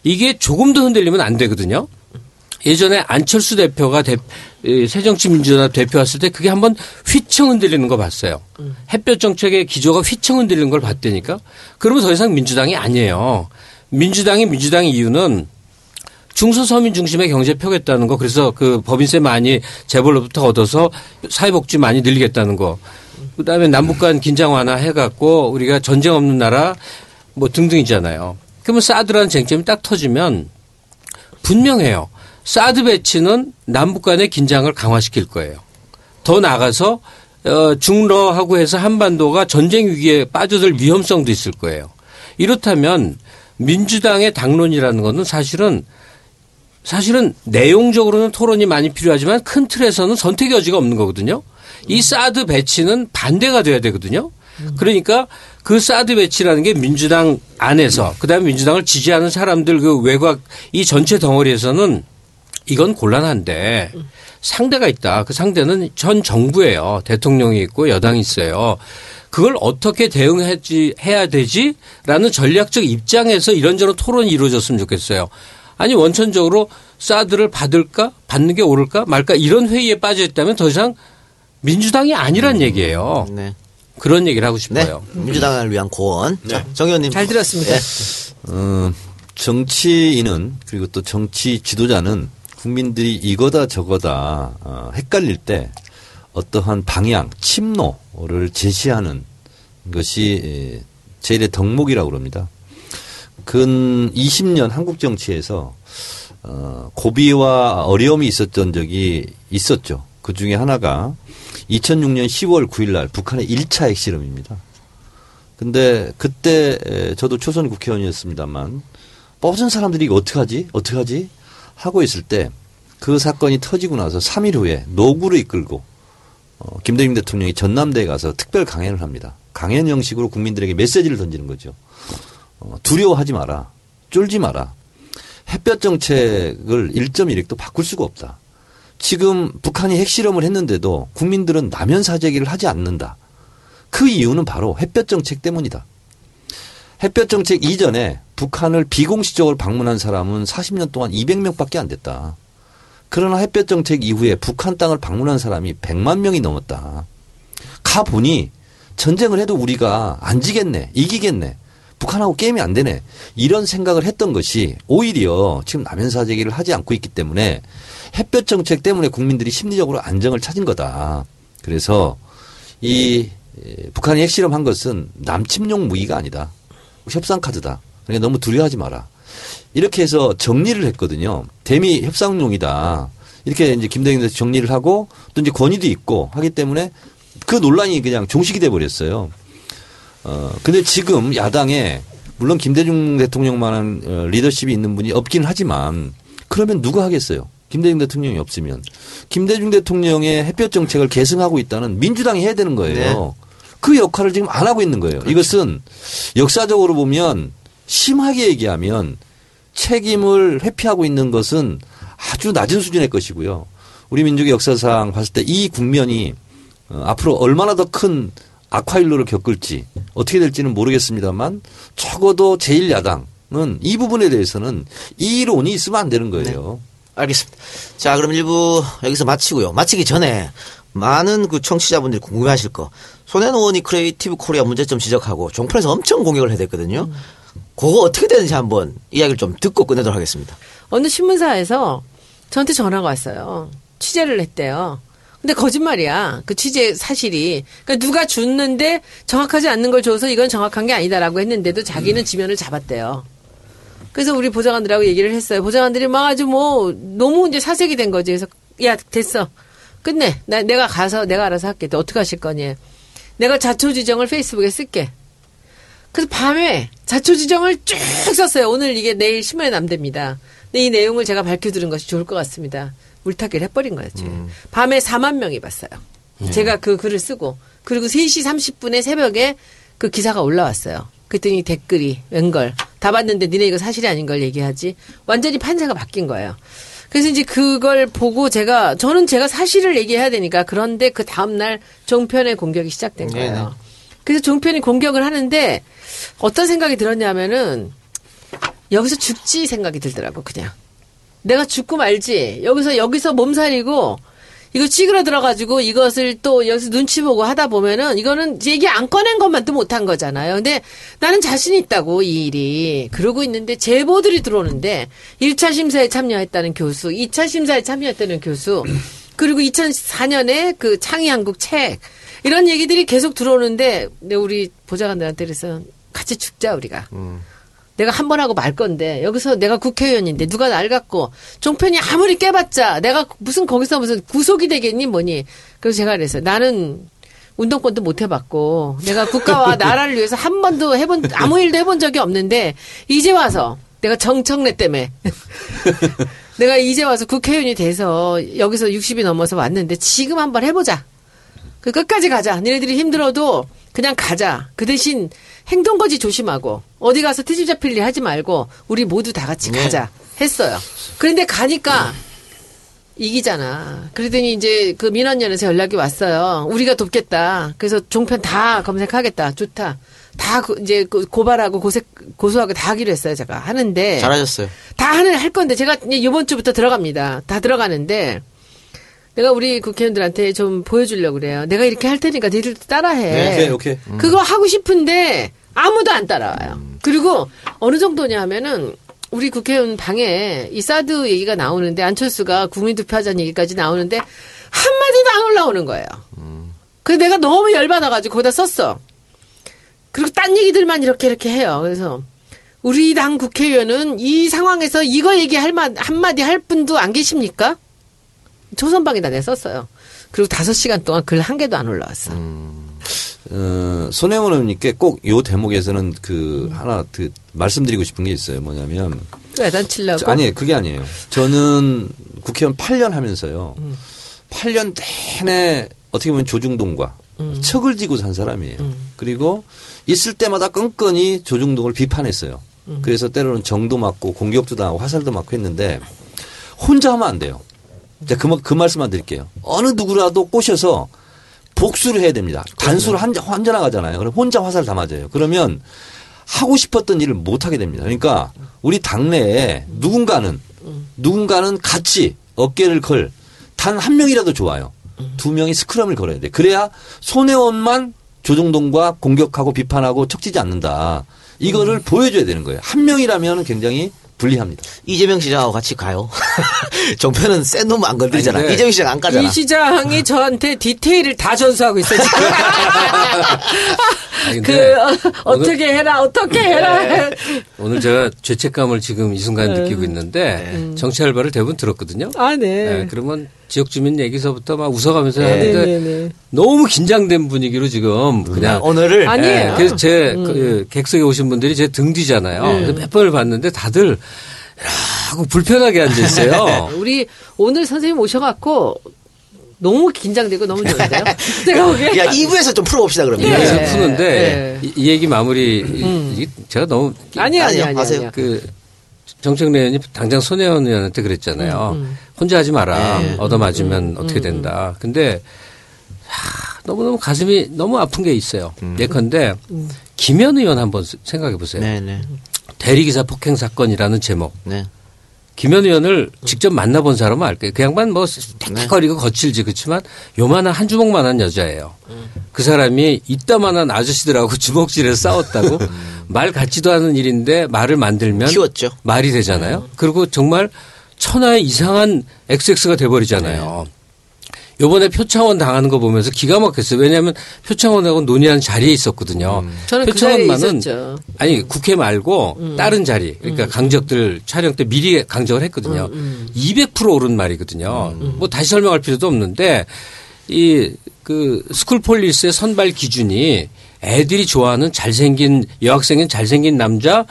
이게 조금 더 흔들리면 안 되거든요. 예전에 안철수 대표가 대, 이 새정치민주연합 대표 왔을 때 그게 한번 휘청 흔들리는 거 봤어요. 햇볕 정책의 기조가 휘청 흔들리는 걸 봤다니까. 그러면 더 이상 민주당이 아니에요. 민주당이 민주당의 이유는 중소서민 중심의 경제 펴겠다는 거 그래서 그 법인세 많이 재벌로부터 얻어서 사회복지 많이 늘리겠다는 거 그다음에 남북 간 긴장 완화 해갖고 우리가 전쟁 없는 나라 뭐 등등이잖아요. 그러면 사드라는 쟁점이 딱 터지면 분명해요. 사드 배치는 남북 간의 긴장을 강화시킬 거예요. 더 나가서 어, 중러하고 해서 한반도가 전쟁 위기에 빠져들 위험성도 있을 거예요. 이렇다면 민주당의 당론이라는 것은 사실은 사실은 내용적으로는 토론이 많이 필요하지만 큰 틀에서는 선택의 여지가 없는 거거든요. 이 사드 배치는 반대가 돼야 되거든요. 그러니까 그 사드 배치라는 게 민주당 안에서 그다음에 민주당을 지지하는 사람들 그 외곽 이 전체 덩어리에서는 이건 곤란한데 상대가 있다. 그 상대는 전 정부예요. 대통령이 있고 여당이 있어요. 그걸 어떻게 대응하지 해야 되지라는 전략적 입장에서 이런저런 토론이 이루어졌으면 좋겠어요. 아니 원천적으로 사드를 받을까 받는 게 옳을까 말까 이런 회의에 빠져 있다면 더 이상 민주당이 아니란 얘기예요. 네. 그런 얘기를 하고 네. 싶어요. 민주당을 위한 고언. 자, 정 의원님. 잘 들었습니다. 예. 어, 정치인은 그리고 또 정치 지도자는 국민들이 이거다 저거다 어, 헷갈릴 때 어떠한 방향, 침노를 제시하는 것이 에, 제일의 덕목이라고 그럽니다. 근 20년 한국 정치에서 어, 고비와 어려움이 있었던 적이 있었죠. 그 중에 하나가 2006년 10월 9일 날 북한의 1차 핵실험입니다. 근데 그때 에, 저도 초선 국회의원이었습니다만 뻗은 사람들이 이거 어떡하지? 어떡하지? 하고 있을 때 그 사건이 터지고 나서 3일 후에 노구를 이끌고 어, 김대중 대통령이 전남대에 가서 특별 강연을 합니다. 강연 형식으로 국민들에게 메시지를 던지는 거죠. 어, 두려워하지 마라. 쫄지 마라. 햇볕 정책을 1.1획도 바꿀 수가 없다. 지금 북한이 핵실험을 했는데도 국민들은 남연 사재기를 하지 않는다. 그 이유는 바로 햇볕 정책 때문이다. 햇볕 정책 이전에 북한을 비공식적으로 방문한 사람은 40년 동안 200명밖에 안 됐다. 그러나 햇볕 정책 이후에 북한 땅을 방문한 사람이 100만 명이 넘었다. 가 보니 전쟁을 해도 우리가 안 지겠네, 이기겠네, 북한하고 게임이 안 되네 이런 생각을 했던 것이 오히려 지금 남현 사재기를 하지 않고 있기 때문에 햇볕 정책 때문에 국민들이 심리적으로 안정을 찾은 거다. 그래서 이 북한이 핵실험한 것은 남침용 무기가 아니다. 협상 카드다. 그러니까 너무 두려워하지 마라. 이렇게 해서 정리를 했거든요. 대미 협상용이다. 이렇게 이제 김대중에서 정리를 하고 또 이제 권위도 있고 하기 때문에 그 논란이 그냥 종식이 돼 버렸어요. 어, 근데 지금 야당에 물론 김대중 대통령만한 어, 리더십이 있는 분이 없긴 하지만 그러면 누가 하겠어요? 김대중 대통령이 없으면 김대중 대통령의 햇볕 정책을 계승하고 있다는 민주당이 해야 되는 거예요. 네. 그 역할을 지금 안 하고 있는 거예요. 그렇죠. 이것은 역사적으로 보면 심하게 얘기하면 책임을 회피하고 있는 것은 아주 낮은 수준의 것이고요. 우리 민족의 역사상 봤을 때 이 국면이 어, 앞으로 얼마나 더 큰 악화일로를 겪을지 어떻게 될지는 모르겠습니다만 적어도 제1야당은 이 부분에 대해서는 이론이 있으면 안 되는 거예요. 네. 알겠습니다. 자, 그럼 일부 여기서 마치고요. 마치기 전에 많은 그 청취자분들이 궁금해하실 거. 손혜원 의원이 Creative Korea 문제점 지적하고 종편에서 엄청 공격을 해댔거든요 음. 그거 어떻게 되는지 한번 이야기를 좀 듣고 끝내도록 하겠습니다. 어느 신문사에서 저한테 전화가 왔어요. 취재를 했대요. 근데 거짓말이야. 그 취재 사실이. 그러니까 누가 줬는데 정확하지 않는 걸 줘서 이건 정확한 게 아니다라고 했는데도 자기는 음. 지면을 잡았대요. 그래서 우리 보좌관들하고 얘기를 했어요. 보좌관들이 막 아주 뭐 너무 이제 사색이 된 거지. 그래서 야 됐어. 끝내. 나 내가 가서 내가 알아서 할게. 어떻게 하실 거니? 내가 자초지정을 페이스북에 쓸게. 그래서 밤에 자초지정을 쭉 썼어요. 오늘 이게 내일 신문에 남됩니다. 근데 이 내용을 제가 밝혀드린 것이 좋을 것 같습니다. 물타기를 해버린 거였죠. 음. 밤에 4만 명이 봤어요. 네. 제가 그 글을 쓰고 그리고 3시 30분에 새벽에 그 기사가 올라왔어요. 그랬더니 댓글이 웬걸 다 봤는데 니네 이거 사실이 아닌 걸 얘기하지 완전히 판세가 바뀐 거예요. 그래서 이제 그걸 보고 제가 저는 제가 사실을 얘기해야 되니까 그런데 그 다음 날 종편의 공격이 시작된 거예요. 네네. 그래서 종편이 공격을 하는데 어떤 생각이 들었냐면은 여기서 죽지 생각이 들더라고 그냥 내가 죽고 말지 여기서 여기서 몸살이고 이거 찌그러들어가지고 이것을 또 여기서 눈치 보고 하다 보면은 이거는 얘기 안 꺼낸 것만 도 못한 거잖아요. 근데 나는 자신 있다고 이 일이 그러고 있는데 제보들이 들어오는데 1차 심사에 참여했다는 교수, 2차 심사에 참여했다는 교수, 그리고 2004년에 그 창의 한국 책 이런 얘기들이 계속 들어오는데 우리 보좌관들한테 그래서 같이 죽자 우리가. 음. 내가 한 번 하고 말 건데 여기서 내가 국회의원인데 누가 날 갖고 종편이 아무리 깨봤자 내가 무슨 거기서 무슨 구속이 되겠니 뭐니. 그래서 제가 그랬어요. 나는 운동권도 못 해봤고 내가 국가와 나라를 위해서 한 번도 해본 아무 일도 해본 적이 없는데 이제 와서 내가 정청래 때문에 내가 이제 와서 국회의원이 돼서 여기서 60이 넘어서 왔는데 지금 한번 해보자 그 끝까지 가자 너네들이 힘들어도 그냥 가자 그 대신 행동거지 조심하고 어디 가서 트집 잡힐 일 하지 말고 우리 모두 다 같이 네. 가자 했어요. 그런데 가니까 이기잖아. 그러더니 이제 그 민원연에서 연락이 왔어요. 우리가 돕겠다. 그래서 종편 다 검색하겠다. 좋다. 다그 이제 그 고발하고 고색 고소하고 다 하기로 했어요. 제가 하는데 잘하셨어요. 다 하는 할 건데 제가 이번 주부터 들어갑니다. 다 들어가는데 내가 우리 국회의원들한테 좀 보여주려고 그래요. 내가 이렇게 할 테니까 니들 따라해. 네, 오케이, 오케이. 음. 그거 하고 싶은데 아무도 안 따라와요. 음. 그리고 어느 정도냐 하면은 우리 국회의원 방에 이 사드 얘기가 나오는데 안철수가 국민투표하자는 얘기까지 나오는데 한마디도 안 올라오는 거예요. 음. 그래서 내가 너무 열받아가지고 거기다 썼어. 그리고 딴 얘기들만 이렇게 이렇게 해요. 그래서 우리 당 국회의원은 이 상황에서 이거 얘기할 만 한마디 할 분도 안 계십니까? 초선방에다 내 썼어요. 그리고 다섯 시간 동안 글 한 개도 안 올라왔어. 음. 어, 손혜원 의원님께 꼭 요 대목에서는 그 음. 하나 그 말씀드리고 싶은 게 있어요. 뭐냐면 외단 칠라고 아니 그게 아니에요. 저는 국회의원 8년 하면서요. 음. 8년 내내 어떻게 보면 조중동과 음. 척을 지고 산 사람이에요. 음. 그리고 있을 때마다 끈끈이 조중동을 비판했어요. 음. 그래서 때로는 정도 맞고 공격도 당하고 화살도 맞고 했는데 혼자 하면 안 돼요. 제가 그, 말- 그 말씀만 드릴게요. 어느 누구라도 꼬셔서 복수를 해야 됩니다. 단수를 한, 혼자 나가잖아요. 그럼 혼자 화살 다 맞아요. 그러면 하고 싶었던 일을 못 하게 됩니다. 그러니까 우리 당내에 누군가는 누군가는 같이 어깨를 걸 단 한 명이라도 좋아요. 두 명이 스크럼을 걸어야 돼. 그래야 손혜원만 조정동과 공격하고 비판하고 척지지 않는다. 이거를 보여줘야 되는 거예요. 한 명이라면 굉장히 불리합니다. 이재명 시장하고 같이 가요. 정표는 센놈 안 건드리잖아. 아니, 근데 이재명 시장 안 가잖아. 이 시장이 저한테 디테일을 다 전수하고 있어요. 지금. 아니, 그 어, 떻게 해라 어떻게 해라. 오늘 제가 죄책감을 지금 이 순간 느끼고 있는데 정치 알바를 대부분 들었거든요. 아 네. 네, 그러면 지역 주민 얘기서부터 막 웃어가면서 네. 하는데 네, 네, 네. 너무 긴장된 분위기로 지금 그냥 오늘을 아니에요. 네, 그래서 제 그, 객석에 오신 분들이 제 등 뒤잖아요. 근데 몇 번을 봤는데 다들 하고 불편하게 앉아 있어요. 우리 오늘 선생님 오셔갖고 너무 긴장되고 너무 좋은데요. 제가 보기에 야 2부에서 좀 풀어봅시다 그러면. 네. 그래서 네. 푸는데 네. 이, 이 얘기 마무리 이- 이게 제가 너무 아니야 아니요. 아니야. 그 정청래 의원이 당장 손혜원 의원한테 그랬잖아요. 혼자 하지 마라. 네. 얻어맞으면 어떻게 된다. 근데 하, 너무너무 가슴이 너무 아픈 게 있어요. 예컨대 김현 의원 한번 생각해 보세요. 네 네. 대리기사 폭행 사건이라는 제목. 네. 김현 의원을 직접 만나본 사람은 알 거예요. 그 양반 뭐 틱틱거리고 거칠지 그렇지만 요만한 한 주먹만한 여자예요. 그 사람이 이따만한 아저씨들하고 주먹질해서 싸웠다고 말 같지도 않은 일인데 말을 만들면 키웠죠. 말이 되잖아요. 그리고 정말 천하의 이상한 XX가 돼버리잖아요. 요번에 표창원 당하는 거 보면서 기가 막혔어요. 왜냐하면 표창원하고 논의하는 자리에 있었거든요. 저는 그 자리에 있었죠. 아니 국회 말고 다른 자리 그러니까 강적들 촬영 때 미리 강적을 했거든요. 200% 오른 말이거든요. 뭐 다시 설명할 필요도 없는데 이 그 school police의 선발 기준이 애들이 좋아하는 잘생긴 여학생인 잘생긴 남자 어,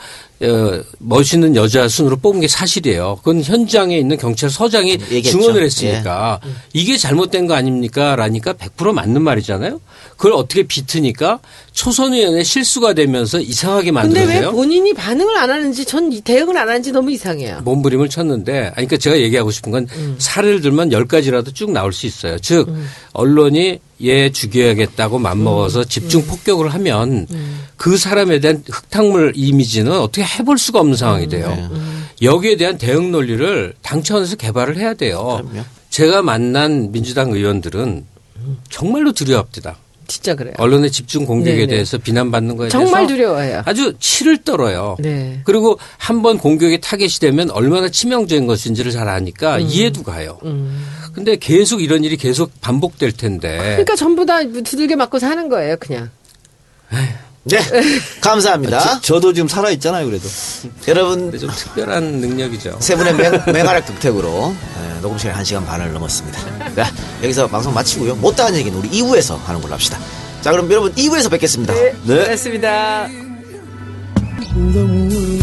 멋있는 여자 순으로 뽑은 게 사실이에요. 그건 현장에 있는 경찰서장이 얘기했죠. 증언을 했으니까 이게 잘못된 거 아닙니까? 라니까 100% 맞는 말이잖아요. 그걸 어떻게 비트니까 초선 의원의 실수가 되면서 이상하게 근데 왜. 본인이 반응을 안 하는지 전이 대응을 안 하는지 너무 이상해요. 몸부림을 쳤는데, 아니, 그러니까 제가 얘기하고 싶은 건 사례를 들면 열 가지라도 쭉 나올 수 있어요. 즉, 언론이 얘 죽여야겠다고 맘먹어서 집중 폭격을 하면 그 사람에 대한 흙탕물 이미지는 어떻게 해볼 수가 없는 상황이 돼요. 여기에 대한 대응 논리를 당 차원에서 개발을 해야 돼요. 제가 만난 민주당 의원들은 정말로 두려워합니다. 진짜 그래요. 언론의 집중 공격에 네네. 대해서 비난받는 거에 정말 대해서 두려워해요. 아주 치를 떨어요. 네. 그리고 한번 공격이 타겟이 되면 얼마나 치명적인 것인지를 잘 아니까 음. 이해도 가요. 근데 계속 이런 일이 계속 반복될 텐데 그러니까 전부 다 두들겨 맞고 사는 거예요, 그냥. 네. 감사합니다. 저, 도 지금 살아 있잖아요, 그래도. 여러분 좀 특별한 능력이죠. 세 분의 맹, 맹활약 득택으로 예, 녹음 시간 1시간 반을 넘었습니다. 자, 여기서 방송 마치고요. 못다한 얘기는 우리 2부에서 하는 걸로 합시다. 자, 그럼 여러분 2부에서 뵙겠습니다. 네. 고맙습니다. the